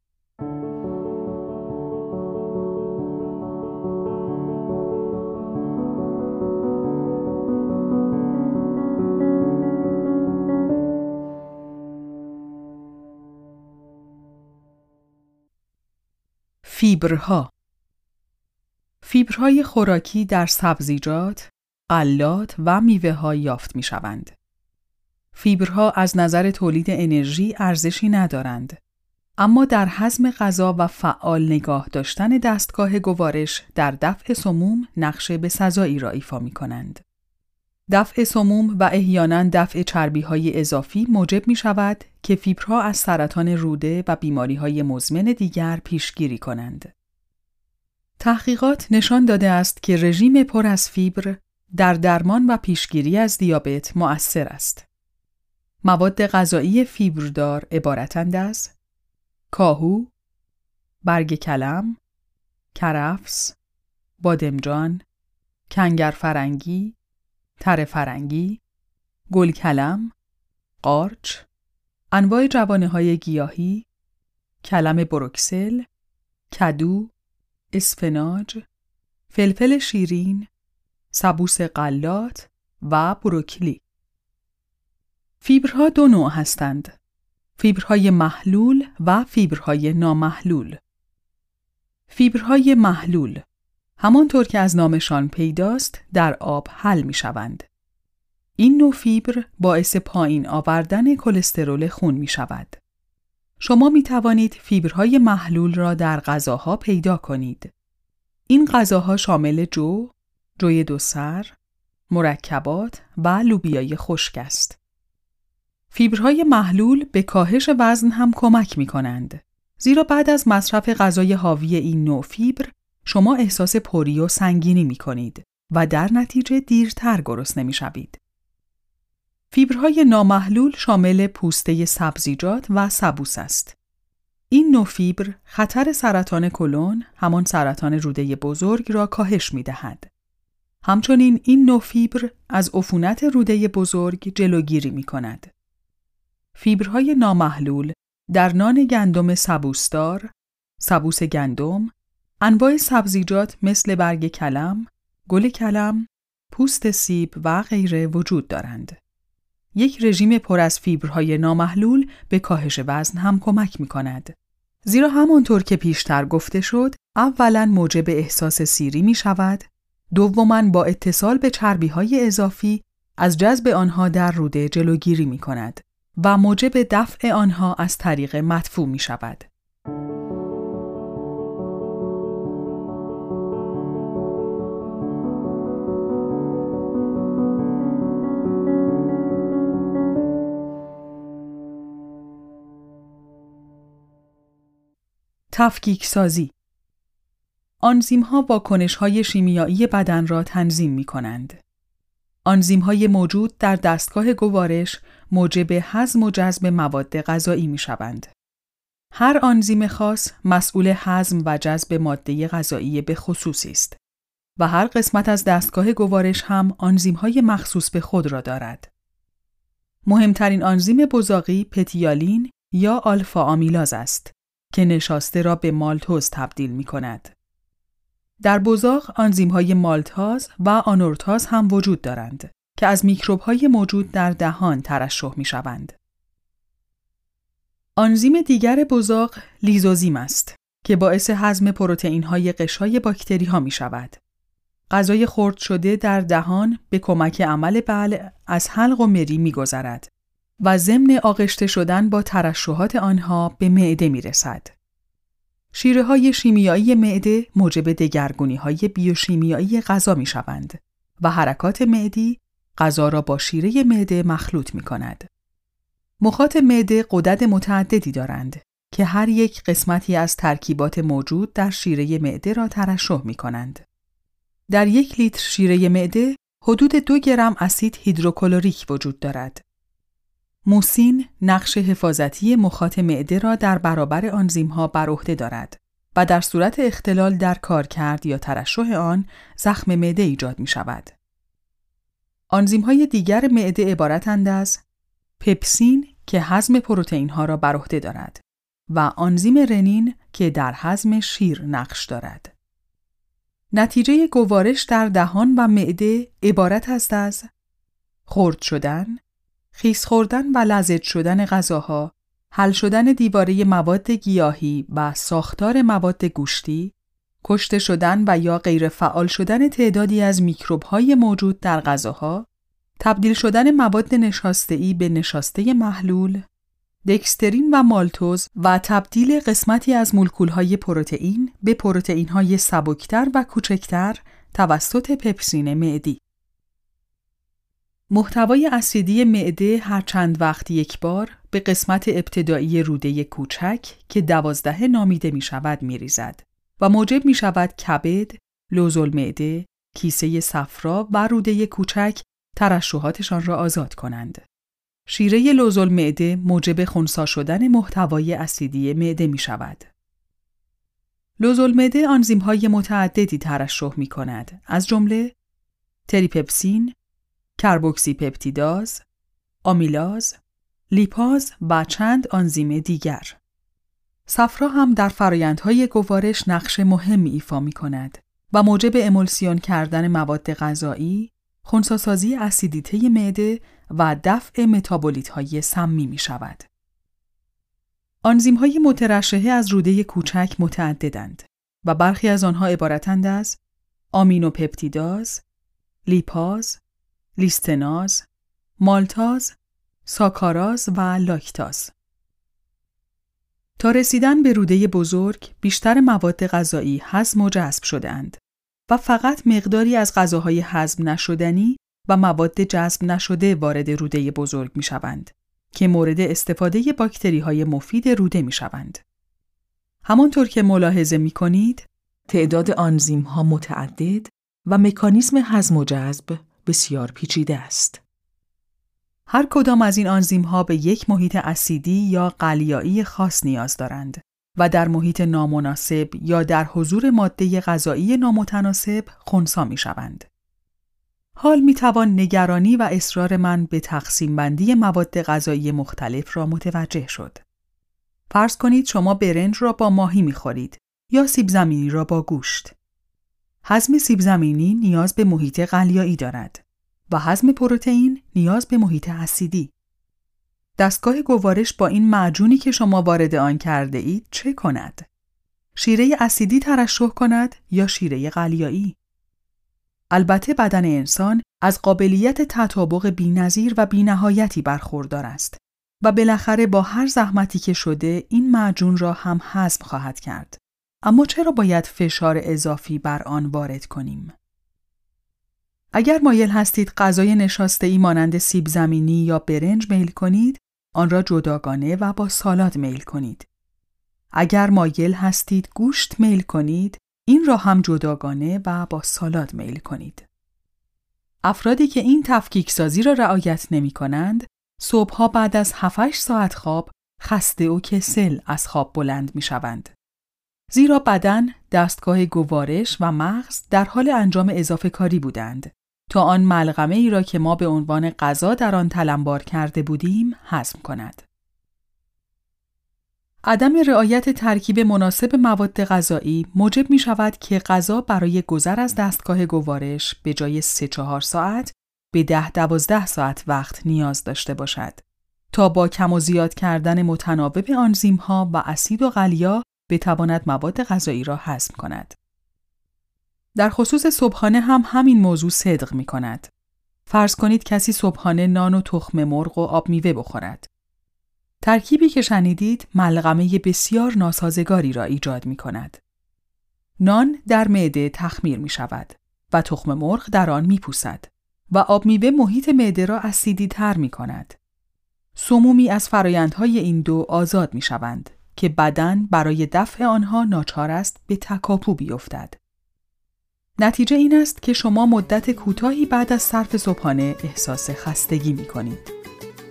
فیبرها فیبرهای خوراکی در سبزیجات، غلات و میوه ها یافت می شوند. فیبرها از نظر تولید انرژی ارزشی ندارند. اما در حزم غذا و فعال نگاه داشتن دستگاه گوارش در دفع سموم نقشه به سزایی را ایفا می کنند. دفع سموم و احیانا دفع چربی های اضافی موجب می شود که فیبرها از سرطان روده و بیماری های مزمن دیگر پیشگیری کنند. تحقیقات نشان داده است که رژیم پر از فیبر در درمان و پیشگیری از دیابت مؤثر است. مواد غذایی فیبردار عبارتند از کاهو، برگ کلم، کرفس، بادمجان، کنگر فرنگی، تر فرنگی، گل کلم، قارچ، انواع جوانه های گیاهی، کلم بروکسل، کدو، اسفناج، فلفل شیرین، سبوس قلات و بروکلی. فیبرها دو نوع هستند. فیبرهای محلول و فیبرهای نامحلول. فیبرهای محلول همانطور که از نامشان پیداست در آب حل می شوند. این نوع فیبر باعث پایین آوردن کلسترول خون می شود. شما می توانید فیبرهای محلول را در غذاها پیدا کنید. این غذاها شامل جو، جوی دو سر، مرکبات و لوبیای خشک است. فیبرهای محلول به کاهش وزن هم کمک می کنند. زیرا بعد از مصرف غذای حاوی این نوع فیبر شما احساس پری و سنگینی می کنید و در نتیجه دیرتر گرسنه می شوید. فیبرهای نامحلول شامل پوسته سبزیجات و سبوس است. این نوع فیبر خطر سرطان کلون همان سرطان روده بزرگ را کاهش می دهد. همچنین این نوع فیبر از عفونت روده بزرگ جلوگیری می کند. فیبرهای نامحلول در نان گندم سبوسدار، سبوس گندم، انواع سبزیجات مثل برگ کلم، گل کلم، پوست سیب و غیره وجود دارند. یک رژیم پر از فیبرهای نامحلول به کاهش وزن هم کمک می کند. زیرا همانطور که پیشتر گفته شد، اولا موجب احساس سیری می شود، دوما با اتصال به چربی های اضافی از جذب آنها در روده جلوگیری می کند و موجب دفع آنها از طریق مدفوع می شود. تفکیک سازی آنزیم ها واکنش های شیمیایی بدن را تنظیم می کنند. آنزیم های موجود در دستگاه گوارش موجب هضم و جذب مواد غذایی می شوند. هر آنزیم خاص مسئول هضم و جذب ماده غذایی به خصوصی است و هر قسمت از دستگاه گوارش هم آنزیم های مخصوص به خود را دارد. مهمترین آنزیم بزاقی پتیالین یا آلفا آمیلاز است که نشاسته را به مالتوز تبدیل می کند. در بزاق آنزیم های مالتاز و آنورتاز هم وجود دارند که از میکروب های موجود در دهان ترشح می شوند. آنزیم دیگر بزاق لیزوزیم است که باعث هضم پروتئین های قشای باکتری ها می شود. غذای خرد شده در دهان به کمک عمل بلع از حلق و مری می گذرد و ضمن آغشته شدن با ترشحات آنها به معده می رسد. شیره های شیمیایی معده موجب دگرگونی های بیوشیمیایی غذا می شوند و حرکات معدی غذا را با شیره معده مخلوط می کند. مخاط معده قدرت متعددی دارند که هر یک قسمتی از ترکیبات موجود در شیره معده را ترشح می کنند. در یک لیتر شیره معده حدود دو گرم اسید هیدروکلوریک وجود دارد. موسین نقش حفاظتی مخاط معده را در برابر آنزیم ها بر عهده دارد و در صورت اختلال در کارکرد یا ترشح آن زخم معده ایجاد می شود. آنزیم های دیگر معده عبارتند از پپسین که هضم پروتئین ها را بر عهده دارد و آنزیم رنین که در هضم شیر نقش دارد. نتیجه گوارش در دهان و معده عبارت است از خرد شدن، خیس خوردن و لذت شدن غذاها، حل شدن دیواره مواد گیاهی و ساختار مواد گوشتی، کشته شدن و یا غیر فعال شدن تعدادی از میکروب های موجود در غذاها، تبدیل شدن مواد نشاسته به نشاسته محلول، دکسترین و مالتوز و تبدیل قسمتی از های پروتئین به های سبکتر و کوچکتر توسط پپسین معدی. محتوای اسیدی معده هر چند وقت یک بار به قسمت ابتدایی روده کوچک که دوازده نامیده می شود می ریزد و موجب می شود کبد، لوزول معده، کیسه صفرا و روده کوچک ترشحاتشان را آزاد کنند. شیره لوزول معده موجب خونسا شدن محتوای اسیدی معده می شود. لوزول معده آنزیم های متعددی ترشح می کند از جمله تریپپسین، کربوکسی پپتیداز، آمیلاز، لیپاز و چند آنزیم دیگر. صفرا هم در فرایندهای گوارش نقش مهمی ایفا می کند و موجب امولسیون کردن مواد غذایی، خونساسازی اسیدیته معده و دفع متابولیت های سمی می شود. آنزیم های مترشحه از روده کوچک متعددند و برخی از آنها عبارتند از آمینوپپتیداز، لیپاز، لیستناز، مالتاز، ساکاراز و لاکتاز. تا رسیدن به روده بزرگ بیشتر مواد غذایی هضم و جذب شدهاند و فقط مقداری از غذاهای هضم نشدنی و مواد جذب نشده وارد روده بزرگ می شوند که مورد استفاده باکتری های مفید روده می شوند. همانطور که ملاحظه می کنید، تعداد آنزیم ها متعدد و مکانیزم هضم و جذب بسیار پیچیده است. هر کدام از این آنزیم ها به یک محیط اسیدی یا قلیایی خاص نیاز دارند و در محیط نامناسب یا در حضور ماده غذایی نامتناسب خونسا می شوند. حال می توان نگرانی و اصرار من به تقسیم بندی مواد غذایی مختلف را متوجه شد. فرض کنید شما برنج را با ماهی می خورید یا سیب زمینی را با گوشت. هضم سیب زمینی نیاز به محیط غلیایی دارد و هضم پروتئین نیاز به محیط اسیدی. دستگاه گوارش با این معجونی که شما وارد آن کرده اید چه کند؟ شیره اسیدی ترشح کند یا شیره غلیایی؟ البته بدن انسان از قابلیت تطابق بینظیر و بینهایتی برخوردار است و بالاخره با هر زحمتی که شده این معجون را هم هضم خواهد کرد. اما چرا باید فشار اضافی بر آن وارد کنیم؟ اگر مایل هستید غذای نشاسته ای مانند سیب زمینی یا برنج میل کنید، آن را جداگانه و با سالاد میل کنید. اگر مایل هستید گوشت میل کنید، این را هم جداگانه و با سالاد میل کنید. افرادی که این تفکیک سازی را رعایت نمی کنند، صبحها بعد از 7 ساعت خواب خسته و کسل از خواب بلند می شوند. زیرا بدن، دستگاه گوارش و مغز در حال انجام اضافه کاری بودند تا آن ملغمه ای را که ما به عنوان غذا در آن تلمبار کرده بودیم هضم کند. عدم رعایت ترکیب مناسب مواد غذایی موجب می شود که غذا برای گذر از دستگاه گوارش به جای 3 4 ساعت به 10 12 ساعت وقت نیاز داشته باشد تا با کم و زیاد کردن متناوب آنزیم ها و اسید و غلیا بتواند مواد غذایی را هضم کند. در خصوص صبحانه هم همین موضوع صدق می کند. فرض کنید کسی صبحانه نان و تخم مرغ و آب میوه بخورد. ترکیبی که شنیدید ملغمه بسیار ناسازگاری را ایجاد می کند. نان در معده تخمیر می شود و تخم مرغ در آن می پوسد و آب میوه محیط معده را اسیدی تر می کند. سمومی از فرایندهای این دو آزاد می شوند که بدن برای دفع آنها ناچار است به تکاپو بیفتد. نتیجه این است که شما مدت کوتاهی بعد از صرف صبحانه احساس خستگی می کنید.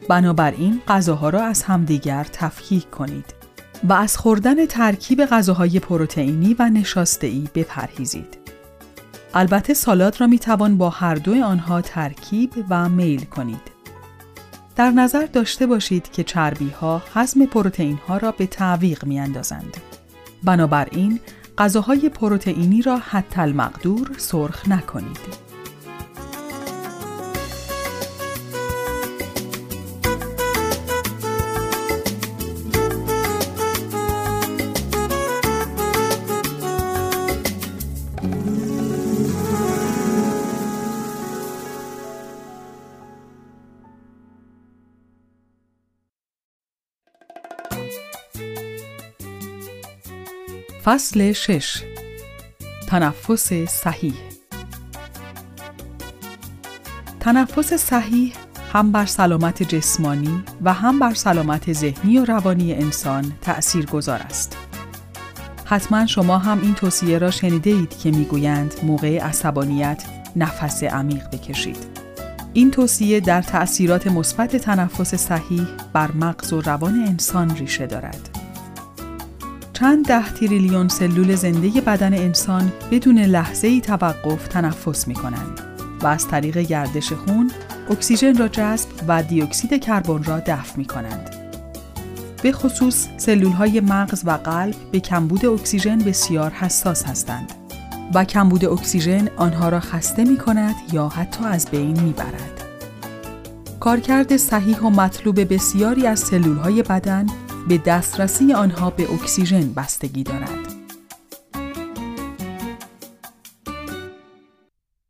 بنابراین غذاها را از همدیگر تفکیک کنید و از خوردن ترکیب غذاهای پروتئینی و نشاسته‌ای بپرهیزید. البته سالاد را می توان با هر دو آنها ترکیب و میل کنید. در نظر داشته باشید که چربی ها هضم پروتئین ها را به تعویق می اندازند. بنابراین غذاهای پروتئینی را حتی المقدور سرخ نکنید. فصل 6 تنفس صحیح تنفس صحیح هم بر سلامت جسمانی و هم بر سلامت ذهنی و روانی انسان تأثیر گذار است. حتما شما هم این توصیه را شنیده اید که می‌گویند موقع عصبانیت نفس عمیق بکشید. این توصیه در تأثیرات مثبت تنفس صحیح بر مغز و روان انسان ریشه دارد. چند ده تریلیون سلول زنده بدن انسان بدون لحظه ای توقف تنفس می کنند و از طریق گردش خون اکسیژن را جذب و دیوکسید کربن را دفع می کنند. به خصوص سلول های مغز و قلب به کمبود اکسیژن بسیار حساس هستند و کمبود اکسیژن آنها را خسته می کند یا حتی از بین می برد. کارکرد صحیح و مطلوب بسیاری از سلول های بدن به دسترسی آنها به اکسیژن بستگی دارد.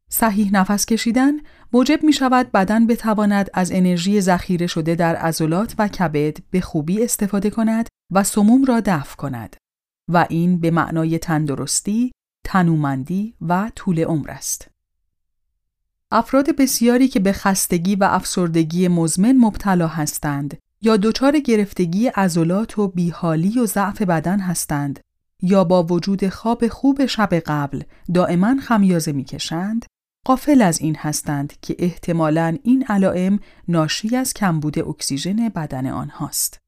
صحیح نفس کشیدن موجب می شود بدن بتواند از انرژی ذخیره شده در عضلات و کبد به خوبی استفاده کند و سموم را دفع کند و این به معنای تندرستی، تنومندی و طول عمر است. افراد بسیاری که به خستگی و افسردگی مزمن مبتلا هستند یا دچار گرفتگی عضلات و بیحالی و ضعف بدن هستند یا با وجود خواب خوب شب قبل دائما خمیازه می‌کشند قافل از این هستند که احتمالاً این علائم ناشی از کمبود اکسیژن بدن آنهاست.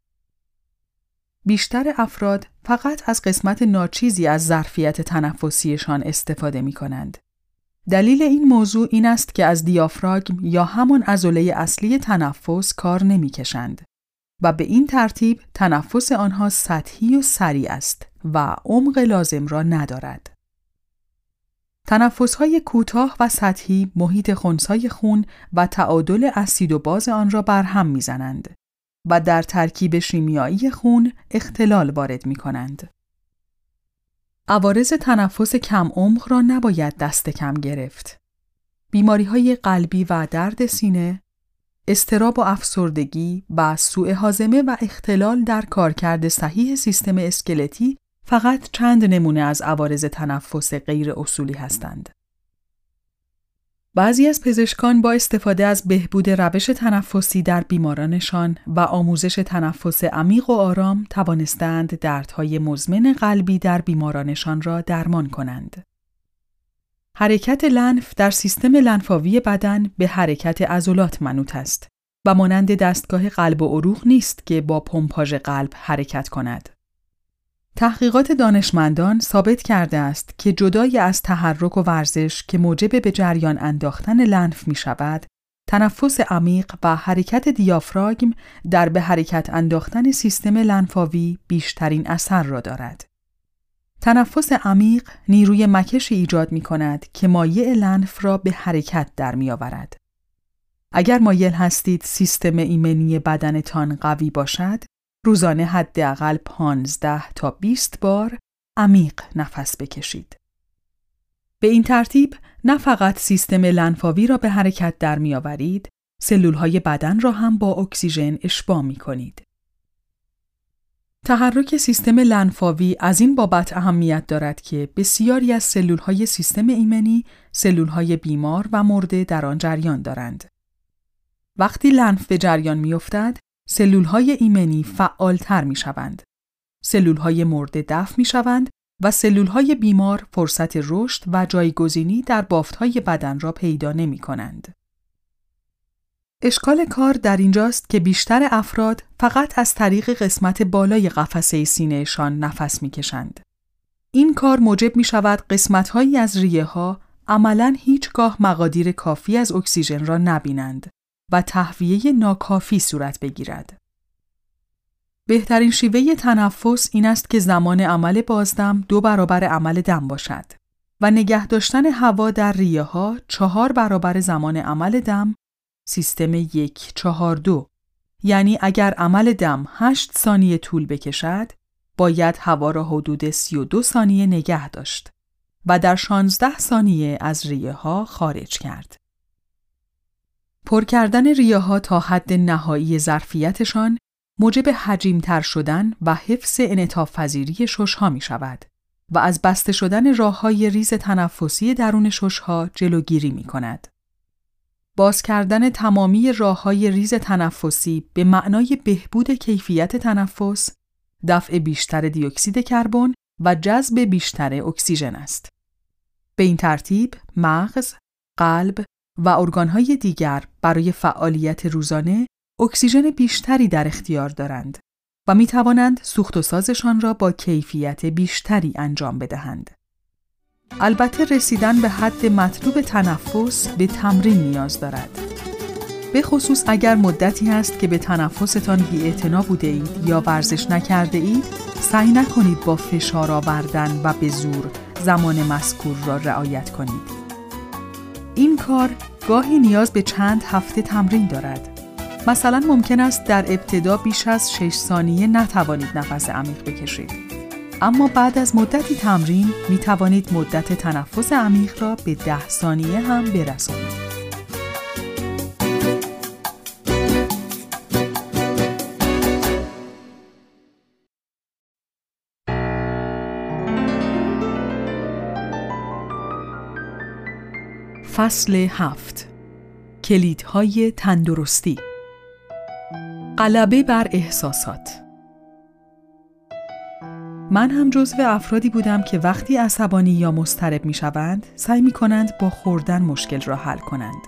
بیشتر افراد فقط از قسمت ناچیزی از ظرفیت تنفسیشان استفاده می کنند. دلیل این موضوع این است که از دیافراگم یا همان عضله اصلی تنفس کار نمی کشند. و به این ترتیب تنفس آنها سطحی و سریع است و عمق لازم را ندارد. های کوتاه و سطحی محیط خونسای خون و تعادل اسید و باز آن را برهم می‌زنند و در ترکیب شیمیایی خون اختلال وارد می کنند. عوارض تنفس کم عمق را نباید دست کم گرفت. بیماری های قلبی و درد سینه، استراب و افسردگی و سوء حازمه و اختلال در کارکرد صحیح سیستم اسکلتی فقط چند نمونه از عوارض تنفس غیر اصولی هستند. بعضی از پزشکان با استفاده از بهبود روش تنفسی در بیمارانشان و آموزش تنفس عمیق و آرام توانستند دردهای مزمن قلبی در بیمارانشان را درمان کنند. حرکت لنف در سیستم لنفاوی بدن به حرکت عضلات منوط است و مانند دستگاه قلب و عروق نیست که با پمپاژ قلب حرکت کند. تحقیقات دانشمندان ثابت کرده است که جدای از تحرک و ورزش که موجب به جریان انداختن لنف می شود، تنفس عمیق و حرکت دیافراگم در به حرکت انداختن سیستم لنفاوی بیشترین اثر را دارد. تنفس عمیق نیروی مکشی ایجاد می کند که مایع لنف را به حرکت در می آورد. اگر مایل هستید سیستم ایمنی بدنتان قوی باشد، روزانه حداقل 15 تا 20 بار عمیق نفس بکشید. به این ترتیب نه فقط سیستم لنفاوی را به حرکت در می آورید، سلول های بدن را هم با اکسیژن اشباع می کنید. تحرک سیستم لنفاوی از این بابت اهمیت دارد که بسیاری از سلول های سیستم ایمنی سلول های بیمار و مرده در آن جریان دارند. وقتی لنف به جریان می افتد، سلول های ایمنی فعالتر می شوند. سلول های مرده دفع می شوند و سلول های بیمار فرصت رشد و جایگزینی در بافت های بدن را پیدا نمی کنند. اشکال کار در اینجاست که بیشتر افراد فقط از طریق قسمت بالای قفسه سینهشان نفس می‌کشند. این کار موجب می شود قسمت هایی از ریه ها عملا هیچگاه مقادیر کافی از اکسیژن را نبینند و تهویه ناکافی صورت بگیرد. بهترین شیوه تنفس این است که زمان عمل بازدم دو برابر عمل دم باشد و نگه داشتن هوا در ریه ها چهار برابر زمان عمل دم سیستم یک چهار دو یعنی اگر عمل دم 8 ثانیه طول بکشد باید هوا را حدود 32 ثانیه نگه داشت و در 16 ثانیه از ریه ها خارج کرد. پر کردن ریه ها تا حد نهایی ظرفیتشان موجب حجیمتر شدن و حفظ انعطاف پذیری ها می شود و از بسته شدن راه های ریز تنفسی درون ها جلوگیری می کند. باز کردن تمامی راه های ریز تنفسی به معنای بهبود کیفیت تنفس، دفع بیشتر دیوکسید کربن و جذب بیشتر اکسیژن است. به این ترتیب مغز، قلب و ارگانهای دیگر برای فعالیت روزانه اکسیژن بیشتری در اختیار دارند و می توانند سوخت و سازشان را با کیفیت بیشتری انجام بدهند. البته رسیدن به حد مطلوب تنفس به تمرین نیاز دارد. به خصوص اگر مدتی هست که به تنفستان بی بوده اید یا ورزش نکرده اید، سعی نکنید با فشار آوردن و به زور زمان مذکور را رعایت کنید. این کار گاهی نیاز به چند هفته تمرین دارد. مثلا ممکن است در ابتدا بیش از 6 ثانیه نتوانید نفس عمیق بکشید. اما بعد از مدتی تمرین می توانید مدت تنفس عمیق را به ده ثانیه هم برسانید. فصل هفت. کلیدهای تندرستی. غلبه بر احساسات. من هم جزو افرادی بودم که وقتی عصبانی یا مضطرب می شوند سعی می کنند با خوردن مشکل را حل کنند.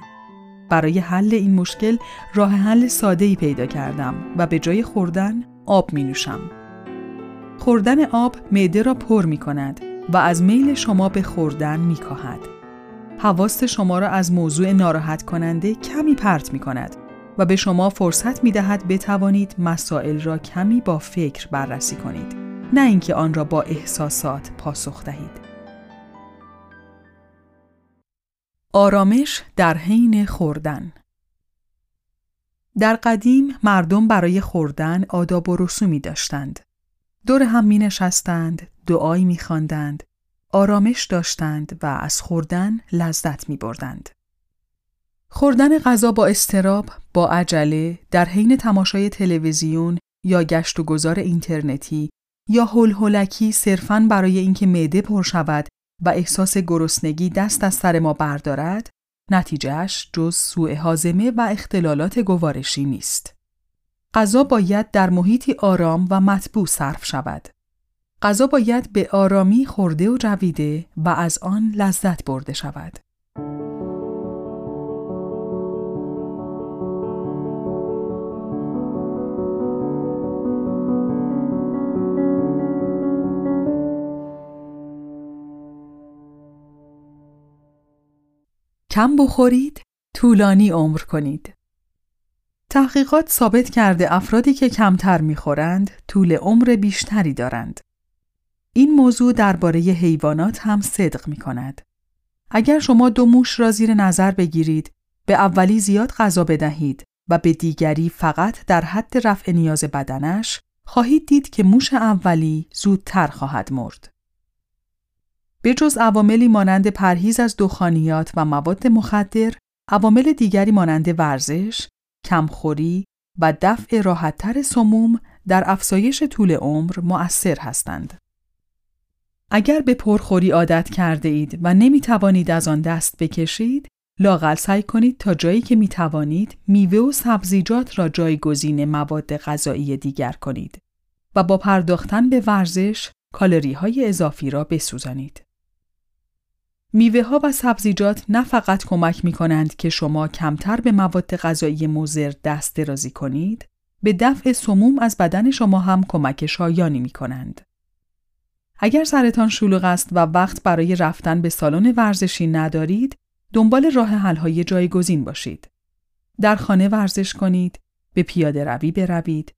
برای حل این مشکل راه حل ساده ای پیدا کردم و به جای خوردن آب می نوشم. خوردن آب معده را پر می کند و از میل شما به خوردن می کاهد. حواست شما را از موضوع ناراحت کننده کمی پرت می کند و به شما فرصت می دهد بتوانید مسائل را کمی با فکر بررسی کنید. نه اینکه آن را با احساسات پاسخ دهید. آرامش در حین خوردن در قدیم مردم برای خوردن آداب و رسومی داشتند. دور هم می نشستند، دعایی می خواندند، آرامش داشتند و از خوردن لذت می بردند. خوردن غذا با استراب، با عجله، در حین تماشای تلویزیون یا گشت و گذار اینترنتی یا هلهلکی صرفاً برای اینکه معده پر شود و احساس گرسنگی دست از سر ما بردارد نتیجهش جز سوء حازمه و اختلالات گوارشی نیست. غذا باید در محیطی آرام و مطبوع صرف شود. غذا باید به آرامی خورده و جویده و از آن لذت برده شود. کم بخورید طولانی عمر کنید. تحقیقات ثابت کرده افرادی که کمتر می‌خورند طول عمر بیشتری دارند. این موضوع درباره حیوانات هم صدق می کند. اگر شما دو موش را زیر نظر بگیرید، به اولی زیاد غذا بدهید و به دیگری فقط در حد رفع نیاز بدنش، خواهید دید که موش اولی زودتر خواهد مرد. به جز عواملی مانند پرهیز از دخانیات و مواد مخدر، عوامل دیگری مانند ورزش، کمخوری و دفع راحتتر سموم در افزایش طول عمر مؤثر هستند. اگر به پرخوری عادت کرده اید و نمی توانید از آن دست بکشید، لاقل سعی کنید تا جایی که می توانید میوه و سبزیجات را جایگزین مواد غذایی دیگر کنید و با پرداختن به ورزش کالری های اضافی را بسوزانید. میوه ها و سبزیجات نه فقط کمک می کنند که شما کمتر به مواد غذایی مضر دست درازی کنید، به دفع سموم از بدن شما هم کمک شایانی می کنند. اگر سرتان شلوغ است و وقت برای رفتن به سالن ورزشی ندارید، دنبال راه حل‌های جایگزین باشید. در خانه ورزش کنید، به پیاده روی بروید،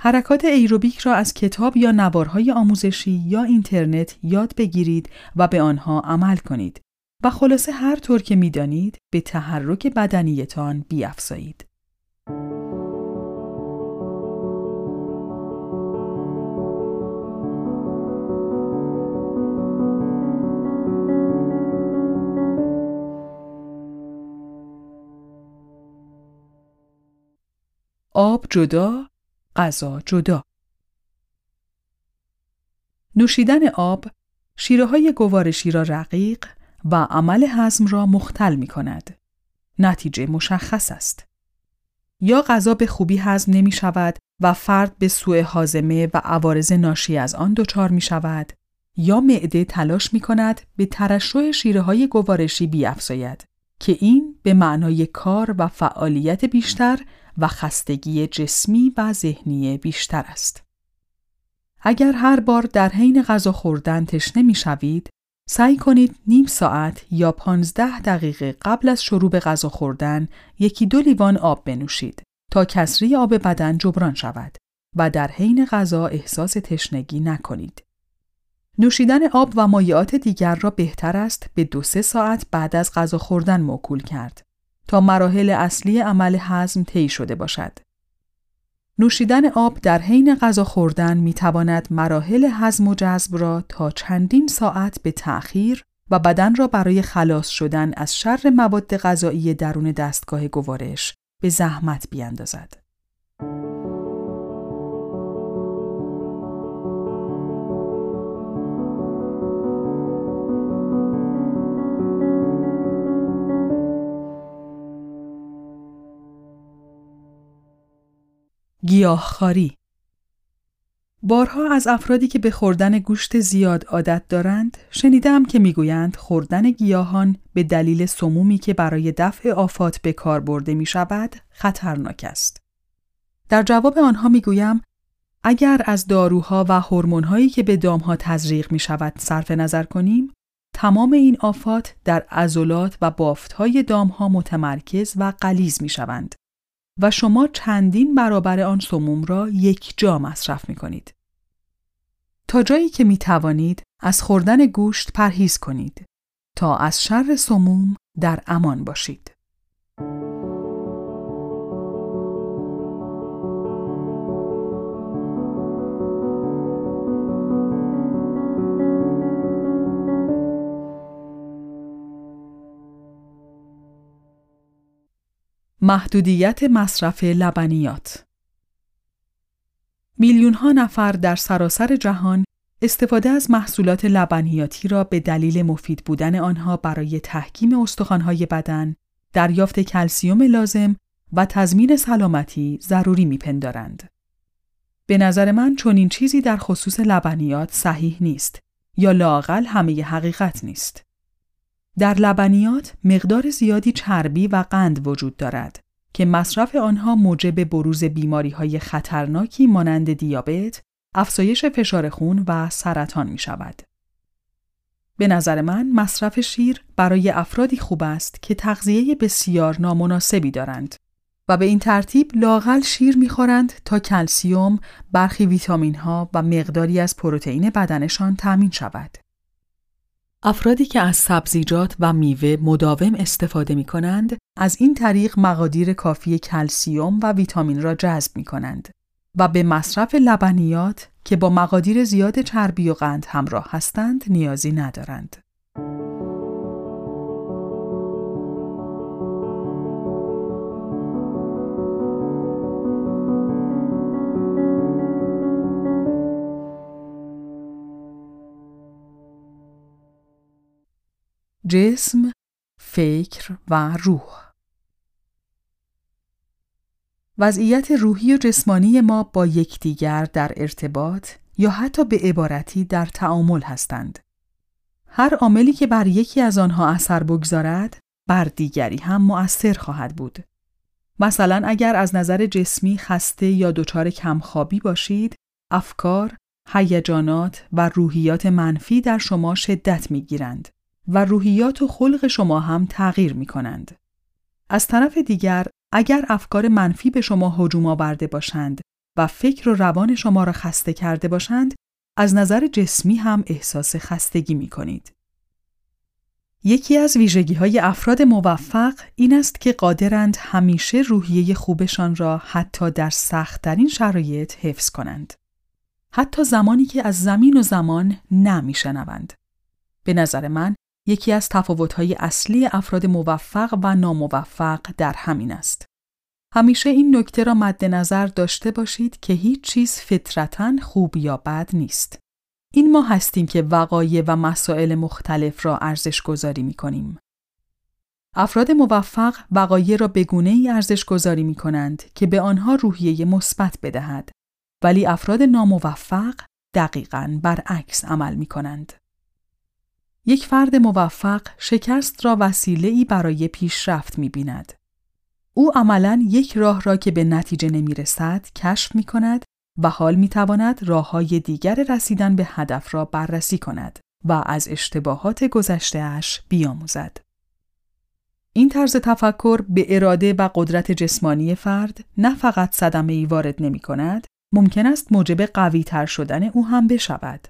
حرکات ایروبیک را از کتاب یا نوارهای آموزشی یا اینترنت یاد بگیرید و به آنها عمل کنید و خلاصه هر طور که می‌دانید به تحرک بدنیتان بیافزایید. آب جدا، غذا جدا. نوشیدن آب شیره های گوارشی را رقیق و عمل هضم را مختل می کند. نتیجه مشخص است. یا غذا به خوبی هضم نمی شود و فرد به سوء حازمه و عوارض ناشی از آن دچار می شود یا معده تلاش می کند به ترشح شیره های گوارشی بیافزاید که این به معنای کار و فعالیت بیشتر و خستگی جسمی و ذهنی بیشتر است. اگر هر بار در حین غذا خوردن تشنه می شوید، سعی کنید نیم ساعت یا پانزده دقیقه قبل از شروع به غذا خوردن یکی دو لیوان آب بنوشید تا کسری آب بدن جبران شود و در حین غذا احساس تشنگی نکنید. نوشیدن آب و مایعات دیگر را بهتر است به دو سه ساعت بعد از غذا خوردن موکول کرد تا مراحل اصلی عمل هضم طی شده باشد. نوشیدن آب در حین غذا خوردن می تواند مراحل هضم و جذب را تا چندین ساعت به تأخیر و بدن را برای خلاص شدن از شر مواد غذایی درون دستگاه گوارش به زحمت بیاندازد. گیاهخواری بارها از افرادی که به خوردن گوشت زیاد عادت دارند شنیدم که می‌گویند خوردن گیاهان به دلیل سمومی که برای دفع آفات به کار برده می شود خطرناک است. در جواب آنها می‌گویم اگر از داروها و هورمون‌هایی که به دامها تزریق می شود صرف نظر کنیم تمام این آفات در عضلات و بافتهای دامها متمرکز و غلیظ می شوند و شما چندین برابر آن سموم را یک جا مصرف می کنید. تا جایی که می توانید از خوردن گوشت پرهیز کنید تا از شر سموم در امان باشید. محدودیت مصرف لبنیات میلیون ها نفر در سراسر جهان استفاده از محصولات لبنیاتی را به دلیل مفید بودن آنها برای تحکیم استخوان‌های بدن، دریافت کلسیوم لازم و تضمین سلامتی ضروری میپندارند. به نظر من چنین چیزی در خصوص لبنیات صحیح نیست یا لاقل همه حقیقت نیست. در لبنیات مقدار زیادی چربی و قند وجود دارد که مصرف آنها موجب بروز بیماری های خطرناکی مانند دیابت، افزایش فشار خون و سرطان می شود. به نظر من مصرف شیر برای افرادی خوب است که تغذیه بسیار نامناسبی دارند و به این ترتیب لاغل شیر می‌خورند تا کلسیوم، برخی ویتامین ها و مقداری از پروتئین بدنشان تامین شود. افرادی که از سبزیجات و میوه مداوم استفاده می کنند، از این طریق مقادیر کافی کلسیوم و ویتامین را جذب می کنند و به مصرف لبنیات که با مقادیر زیاد چربی و قند همراه هستند نیازی ندارند. جسم، فکر و روح وضعیت روحی و جسمانی ما با یکدیگر در ارتباط یا حتی به عبارتی در تعامل هستند. هر عاملی که بر یکی از آنها اثر بگذارد، بر دیگری هم مؤثر خواهد بود. مثلا اگر از نظر جسمی خسته یا دچار کمخوابی باشید، افکار، هیجانات و روحیات منفی در شما شدت می گیرند. و روحیات و خلق شما هم تغییر می کنند. از طرف دیگر اگر افکار منفی به شما هجوم آورده باشند و فکر و روان شما را خسته کرده باشند از نظر جسمی هم احساس خستگی می کنید. یکی از ویژگی های افراد موفق این است که قادرند همیشه روحیه خوبشان را حتی در سختترین شرایط حفظ کنند. حتی زمانی که از زمین و زمان نمیشنوند. به نظر من یکی از تفاوت‌های اصلی افراد موفق و ناموفق در همین است. همیشه این نکته را مد نظر داشته باشید که هیچ چیز فطرتا خوب یا بد نیست. این ما هستیم که وقایع و مسائل مختلف را ارزش گذاری می کنیم. افراد موفق وقایع را به گونه ای ارزش گذاری می کنند که به آنها روحیه مثبت بدهد ولی افراد ناموفق دقیقاً برعکس عمل می کنند. یک فرد موفق شکست را وسیله ای برای پیشرفت می بیند. او عملا یک راه را که به نتیجه نمی رسد کشف می کند و حال می تواند راه های دیگر رسیدن به هدف را بررسی کند و از اشتباهات گذشتهاش بیاموزد. این طرز تفکر به اراده و قدرت جسمانی فرد نه فقط صدمه ای وارد نمی کند، ممکن است موجب قوی تر شدن او هم بشود.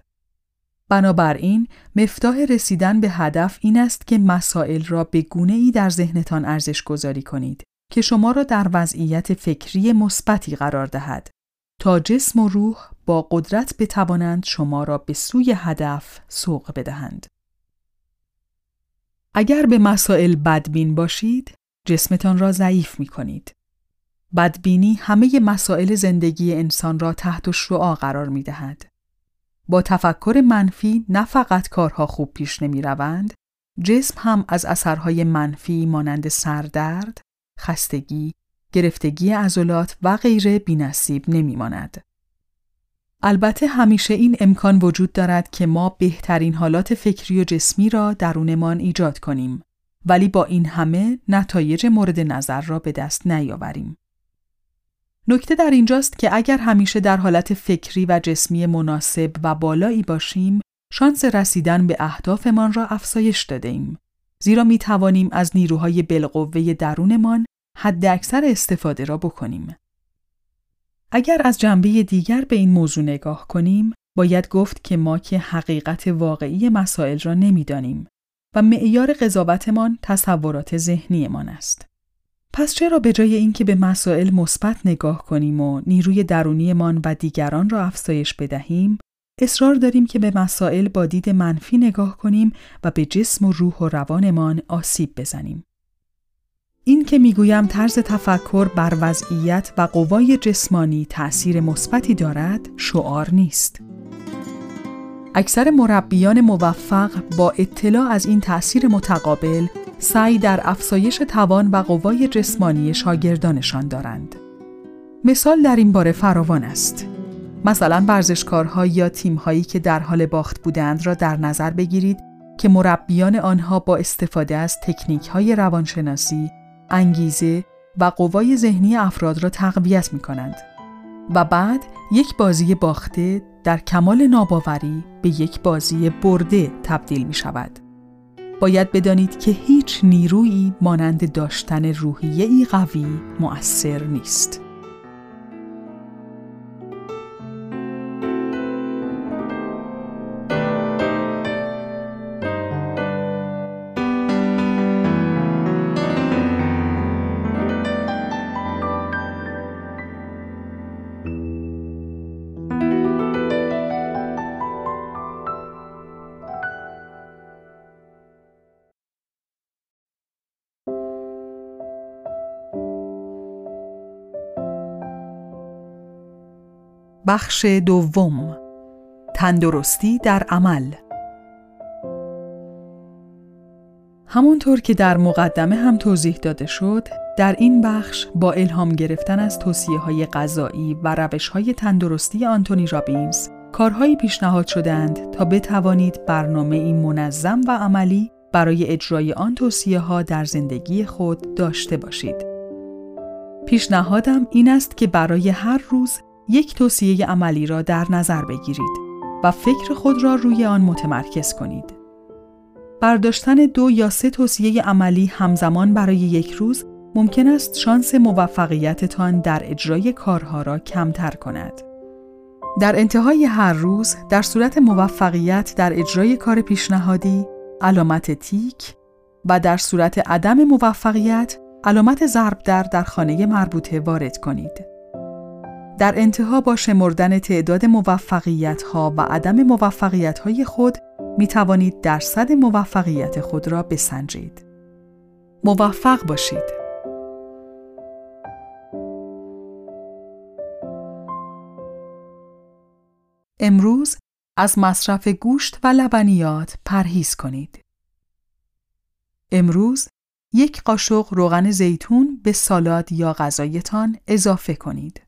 بنابراین مفتاح رسیدن به هدف این است که مسائل را به گونه ای در ذهنتان ارزش گذاری کنید که شما را در وضعیت فکری مثبتی قرار دهد تا جسم و روح با قدرت بتوانند شما را به سوی هدف سوق بدهند. اگر به مسائل بدبین باشید، جسمتان را ضعیف می کنید. بدبینی همه مسائل زندگی انسان را تحت شعا قرار می دهد. با تفکر منفی نه فقط کارها خوب پیش نمی روند، جسم هم از اثرهای منفی مانند سردرد، خستگی، گرفتگی عضلات و غیره بینصیب نمی ماند. البته همیشه این امکان وجود دارد که ما بهترین حالات فکری و جسمی را درونمان ایجاد کنیم ولی با این همه نتایج مورد نظر را به دست نیاوریم. نکته در اینجاست که اگر همیشه در حالت فکری و جسمی مناسب و بالایی باشیم، شانس رسیدن به اهدافمان را افزایش داده. زیرا می توانیم از نیروهای بالقوه درونمان حد اکثر استفاده را بکنیم. اگر از جنبه دیگر به این موضوع نگاه کنیم، باید گفت که ما که حقیقت واقعی مسائل را نمی‌دانیم و معیار قضاوتمان تصورات ذهنیمان است. پس چرا به جای اینکه به مسائل مثبت نگاه کنیم و نیروی درونیمان و دیگران را افزایش بدهیم، اصرار داریم که به مسائل با دید منفی نگاه کنیم و به جسم و روح و روانمان آسیب بزنیم. این که می‌گویم طرز تفکر بر وضعیت و قوای جسمانی تأثیر مثبتی دارد شعار نیست. اکثر مربیان موفق با اطلاع از این تأثیر متقابل سعی در افزایش توان و قوای جسمانی شاگردانشان دارند. مثال در این باره فراوان است. مثلا ورزشکارها یا تیمهایی که در حال باخت بودند را در نظر بگیرید که مربیان آنها با استفاده از تکنیک های روانشناسی، انگیزه و قوای ذهنی افراد را تقویت می کنند و بعد یک بازی باخته در کمال ناباوری به یک بازی برده تبدیل می شود. باید بدانید که هیچ نیرویی مانند داشتن روحیه ای قوی مؤثر نیست. بخش دوم تندرستی در عمل همونطور که در مقدمه هم توضیح داده شد در این بخش با الهام گرفتن از توصیه های غذایی و روش های تندرستی آنتونی رابینز کارهایی پیشنهاد شدند تا بتوانید برنامه این منظم و عملی برای اجرای آن توصیه ها در زندگی خود داشته باشید. پیشنهادم این است که برای هر روز یک توصیه عملی را در نظر بگیرید و فکر خود را روی آن متمرکز کنید. برداشتن دو یا سه توصیه عملی همزمان برای یک روز ممکن است شانس موفقیتتان در اجرای کارها را کمتر کند. در انتهای هر روز در صورت موفقیت در اجرای کار پیشنهادی علامت تیک و در صورت عدم موفقیت علامت ضرب در در خانه مربوطه وارد کنید. در انتها با شمردن تعداد موفقیت ها و عدم موفقیت های خود می توانید درصد موفقیت خود را بسنجید. موفق باشید. امروز از مصرف گوشت و لبنیات پرهیز کنید. امروز یک قاشق روغن زیتون به سالاد یا غذایتان اضافه کنید.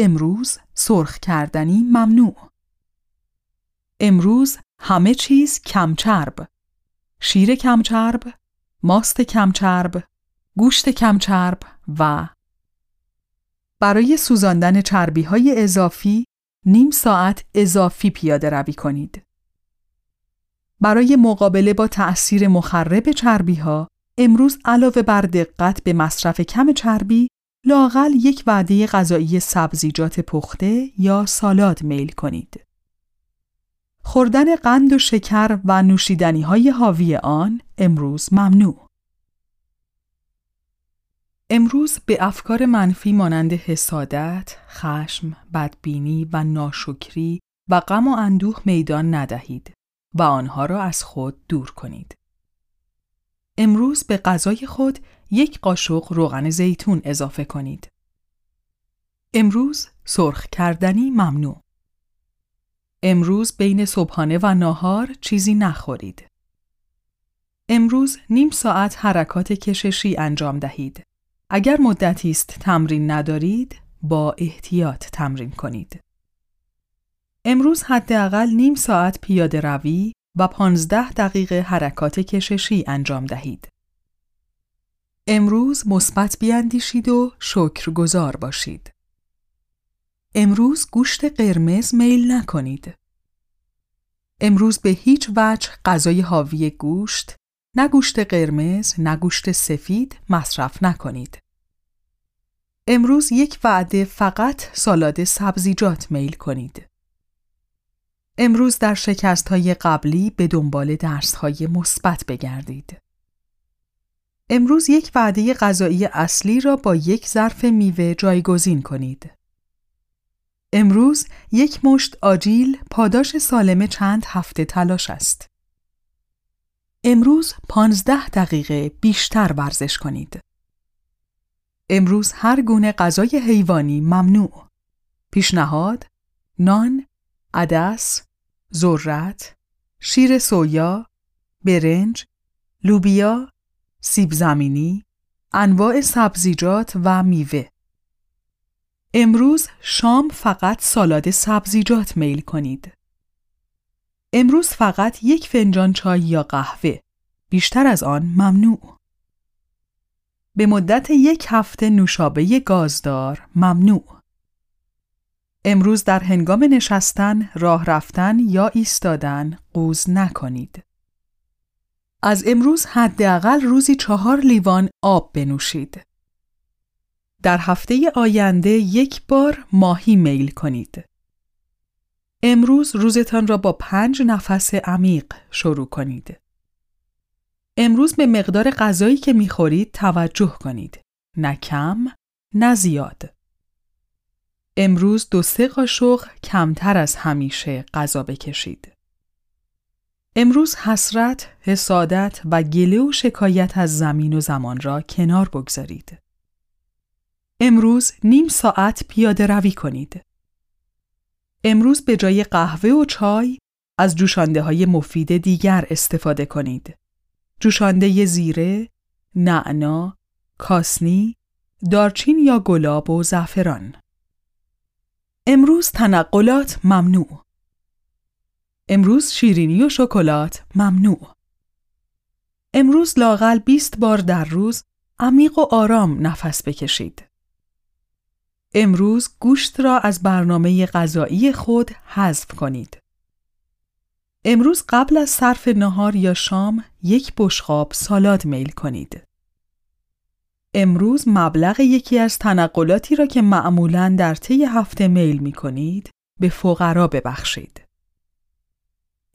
امروز سرخ کردنی ممنوع. امروز همه چیز کمچرب. شیر کمچرب، ماست کمچرب، گوشت کمچرب و برای سوزاندن چربی های اضافی نیم ساعت اضافی پیاده روی کنید. برای مقابله با تأثیر مخرب چربی ها امروز علاوه بر دقت به مصرف کم چربی لاقل یک وعده غذایی سبزیجات پخته یا سالاد میل کنید. خوردن قند و شکر و نوشیدنی های حاوی آن امروز ممنوع. امروز به افکار منفی مانند حسادت، خشم، بدبینی و ناشکری و غم و اندوه میدان ندهید و آنها را از خود دور کنید. امروز به غذای خود یک قاشق روغن زیتون اضافه کنید. امروز سرخ کردنی ممنوع. امروز بین صبحانه و ناهار چیزی نخورید. امروز نیم ساعت حرکات کششی انجام دهید. اگر مدتی است تمرین ندارید، با احتیاط تمرین کنید. امروز حداقل نیم ساعت پیاده روی و 15 دقیقه حرکات کششی انجام دهید. امروز مثبت بیاندیشید و شکرگزار باشید. امروز گوشت قرمز میل نکنید. امروز به هیچ وجه غذای حاوی گوشت، نه گوشت قرمز، نه گوشت سفید مصرف نکنید. امروز یک وعده فقط سالاد سبزیجات میل کنید. امروز در شکست های قبلی به دنبال درس های مثبت بگردید. امروز یک وعده غذایی اصلی را با یک ظرف میوه جایگزین کنید. امروز یک مشت آجیل پاداش سالم چند هفته تلاش است. امروز پانزده دقیقه بیشتر ورزش کنید. امروز هر گونه غذای حیوانی ممنوع. پیشنهاد، نان، عدس، ذرت، شیر سویا، برنج، لوبیا، سیب زمینی، انواع سبزیجات و میوه. امروز شام فقط سالاد سبزیجات میل کنید. امروز فقط یک فنجان چای یا قهوه. بیشتر از آن ممنوع. به مدت یک هفته نوشابه گازدار ممنوع. امروز در هنگام نشستن، راه رفتن یا ایستادن قوز نکنید. از امروز حداقل روزی چهار لیوان آب بنوشید. در هفته آینده یک بار ماهی میل کنید. امروز روزتان را با پنج نفس عمیق شروع کنید. امروز به مقدار غذایی که می‌خورید توجه کنید. نه کم، نه زیاد. امروز دو سه قاشق کمتر از همیشه غذا بکشید. امروز حسرت، حسادت و گله و شکایت از زمین و زمان را کنار بگذارید. امروز نیم ساعت پیاده روی کنید. امروز به جای قهوه و چای از جوشانده های مفید دیگر استفاده کنید. جوشانده زیره، نعنا، کاسنی، دارچین یا گلاب و زعفران. امروز تنقلات ممنوع. امروز شیرینی و شکلات ممنوع. امروز لاقل 20 بار در روز عمیق و آرام نفس بکشید. امروز گوشت را از برنامه غذایی خود حذف کنید. امروز قبل از صرف نهار یا شام یک بشقاب سالاد میل کنید. امروز مبلغ یکی از تنقلاتی را که معمولا در طی هفته میل می کنید به فقرا ببخشید.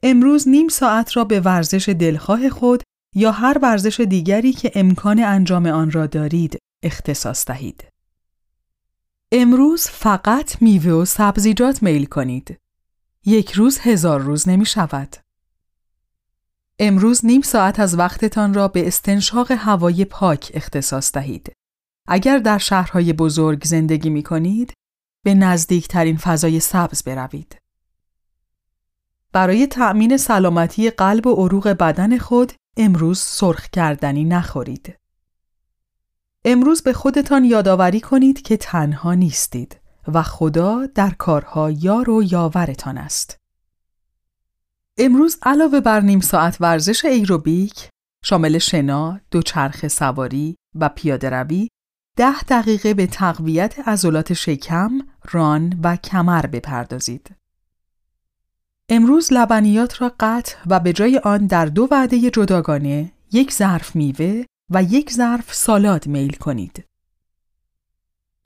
امروز نیم ساعت را به ورزش دلخواه خود یا هر ورزش دیگری که امکان انجام آن را دارید اختصاص دهید. امروز فقط میوه و سبزیجات میل کنید. یک روز هزار روز نمی شود. امروز نیم ساعت از وقتتان را به استنشاق هوای پاک اختصاص دهید. اگر در شهرهای بزرگ زندگی می کنید، به نزدیکترین فضای سبز بروید. برای تأمین سلامتی قلب و عروق بدن خود امروز سرخ کردنی نخورید. امروز به خودتان یادآوری کنید که تنها نیستید و خدا در کارها یار و یاورتان است. امروز علاوه بر نیم ساعت ورزش ایروبیک شامل شنا، دوچرخه سواری و پیاده روی ده دقیقه به تقویت عضلات شکم، ران و کمر بپردازید. امروز لبنیات را قطع و به جای آن در دو وعده جداگانه یک ظرف میوه و یک ظرف سالاد میل کنید.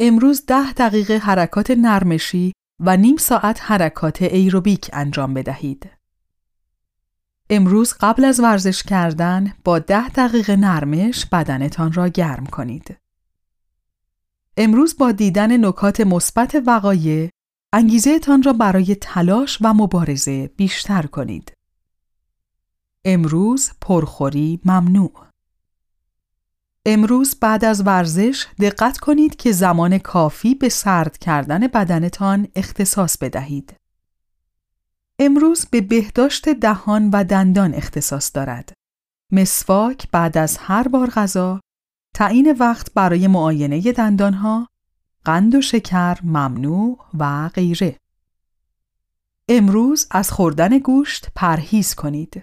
امروز ده دقیقه حرکات نرمشی و نیم ساعت حرکات ایروبیک انجام بدهید. امروز قبل از ورزش کردن با ده دقیقه نرمش بدنتان را گرم کنید. امروز با دیدن نکات مثبت وقایع انگیزه تان را برای تلاش و مبارزه بیشتر کنید. امروز پرخوری ممنوع. امروز بعد از ورزش دقت کنید که زمان کافی به سرد کردن بدنتان اختصاص بدهید. امروز به بهداشت دهان و دندان اختصاص دارد. مسواک بعد از هر بار غذا، تعیین وقت برای معاینه دندانها، قند و شکر ممنوع و غیره. امروز از خوردن گوشت پرهیز کنید.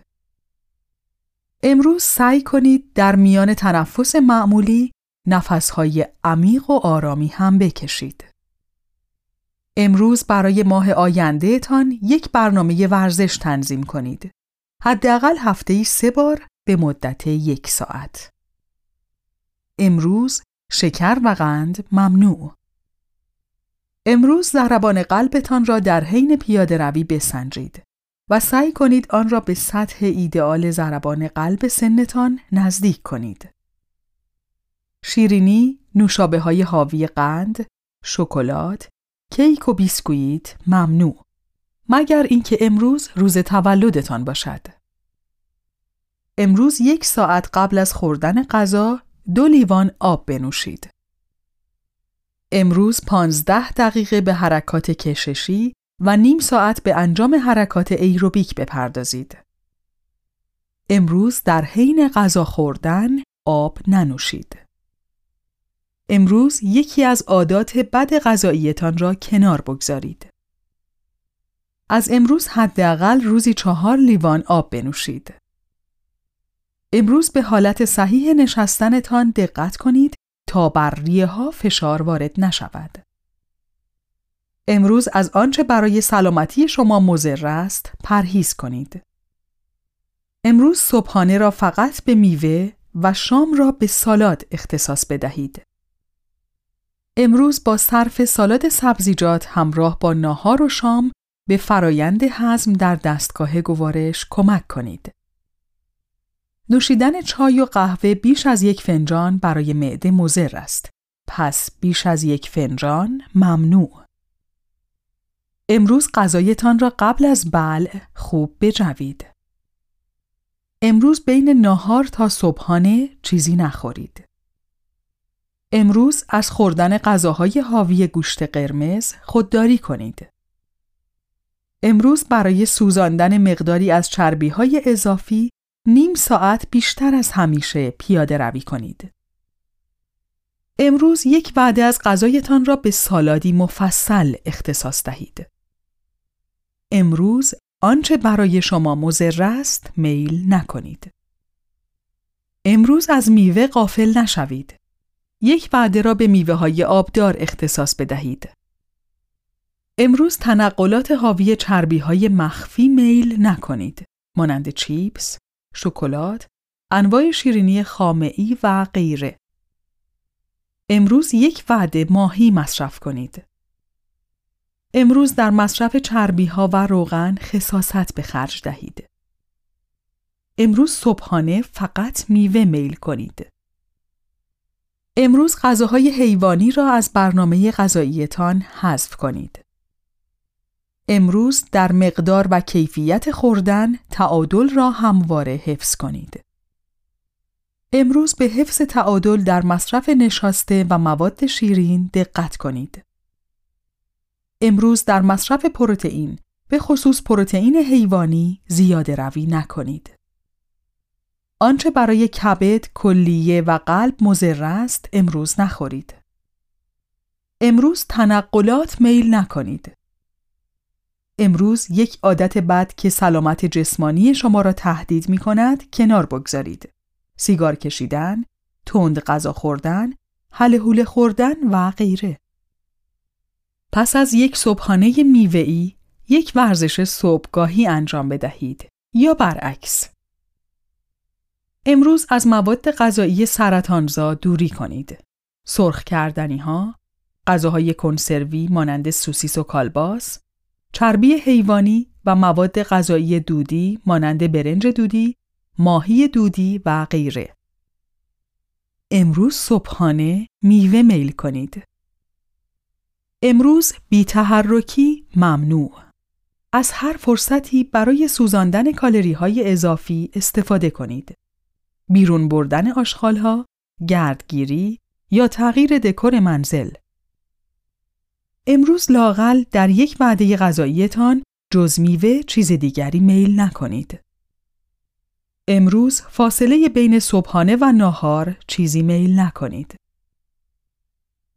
امروز سعی کنید در میان تنفس معمولی نفسهای عمیق و آرامی هم بکشید. امروز برای ماه آینده تان یک برنامه ورزش تنظیم کنید. حداقل هفته ای سه بار به مدت یک ساعت. امروز شکر و قند ممنوع. امروز ضربان قلبتان را در حین پیاده روی بسنجید و سعی کنید آن را به سطح ایدئال ضربان قلب سنتان نزدیک کنید. شیرینی، نوشابه های حاوی قند، شکلات، کیک و بیسکویت ممنوع مگر اینکه امروز روز تولدتان باشد. امروز یک ساعت قبل از خوردن غذا دو لیوان آب بنوشید. امروز پانزده دقیقه به حرکات کششی و نیم ساعت به انجام حرکات ایروبیک بپردازید. امروز در حین غذا خوردن آب ننوشید. امروز یکی از عادات بد غذاییتان را کنار بگذارید. از امروز حداقل روزی چهار لیوان آب بنوشید. امروز به حالت صحیح نشستنتان دقت کنید تا بر ریه ها فشار وارد نشود. امروز از آنچه برای سلامتی شما مضر است پرهیز کنید. امروز صبحانه را فقط به میوه و شام را به سالاد اختصاص بدهید. امروز با صرف سالاد سبزیجات همراه با ناهار و شام به فرایند هضم در دستگاه گوارش کمک کنید. نوشیدن چای و قهوه بیش از یک فنجان برای معده مضر است. پس بیش از یک فنجان ممنوع. امروز غذایتان را قبل از بلع خوب بجوید. امروز بین ناهار تا صبحانه چیزی نخورید. امروز از خوردن غذاهای حاوی گوشت قرمز خودداری کنید. امروز برای سوزاندن مقداری از چربی های اضافی نیم ساعت بیشتر از همیشه پیاده روی کنید. امروز یک وعده از غذایتان را به سالادی مفصل اختصاص دهید. امروز آنچه برای شما مضر است میل نکنید. امروز از میوه غافل نشوید. یک وعده را به میوه های آبدار اختصاص بدهید. امروز تنقلات حاوی چربی های مخفی میل نکنید. مانند چیپس، شکلات، انواع شیرینی خامعی و غیره. امروز یک وعده ماهی مصرف کنید. امروز در مصرف چربی ها و روغن خصاصت به خرج دهید. امروز صبحانه فقط میوه میل کنید. امروز غذاهای حیوانی را از برنامه غذاییتان حذف کنید. امروز در مقدار و کیفیت خوردن تعادل را همواره حفظ کنید. امروز به حفظ تعادل در مصرف نشاسته و مواد شیرین دقت کنید. امروز در مصرف پروتئین به خصوص پروتئین حیوانی زیاده روی نکنید. آنچه برای کبد، کلیه و قلب مضر است امروز نخورید. امروز تنقلات میل نکنید. امروز یک عادت بد که سلامت جسمانی شما را تهدید می کند کنار بگذارید. سیگار کشیدن، تند غذا خوردن، حل خوردن و غیره. پس از یک صبحانه میوه‌ای یک ورزش صبحگاهی انجام بدهید یا برعکس. امروز از مواد غذایی سرطانزا دوری کنید. سرخ کردنی ها، غذاهای کنسروی مانند سوسیس و کالباس، چربی حیوانی و مواد غذایی دودی مانند برنج دودی، ماهی دودی و غیره. امروز صبحانه میوه میل کنید. امروز بی تحرکی ممنوع. از هر فرصتی برای سوزاندن کالری های اضافی استفاده کنید. بیرون بردن آشغالها، گردگیری یا تغییر دکور منزل. امروز لاغل در یک وعده غذاییتان جز میوه چیز دیگری میل نکنید. امروز فاصله بین صبحانه و ناهار چیزی میل نکنید.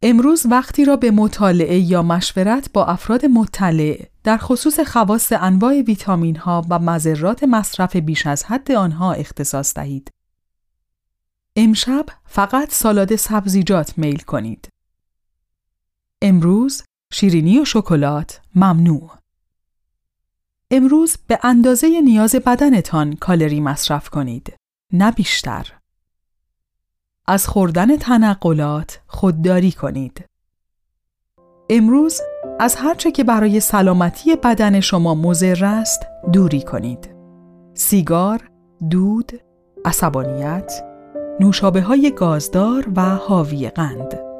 امروز وقتی را به مطالعه یا مشورت با افراد مطلع در خصوص خواص انواع ویتامین ها و مذرات مصرف بیش از حد آنها اختصاص دهید. امشب فقط سالاد سبزیجات میل کنید. امروز شیرینی و شکلات ممنوع. امروز به اندازه نیاز بدنتان کالری مصرف کنید، نه بیشتر. از خوردن تنقلات خودداری کنید. امروز از هرچه که برای سلامتی بدن شما مضر است دوری کنید. سیگار، دود، عصبانیت، نوشابه های گازدار و حاوی قند.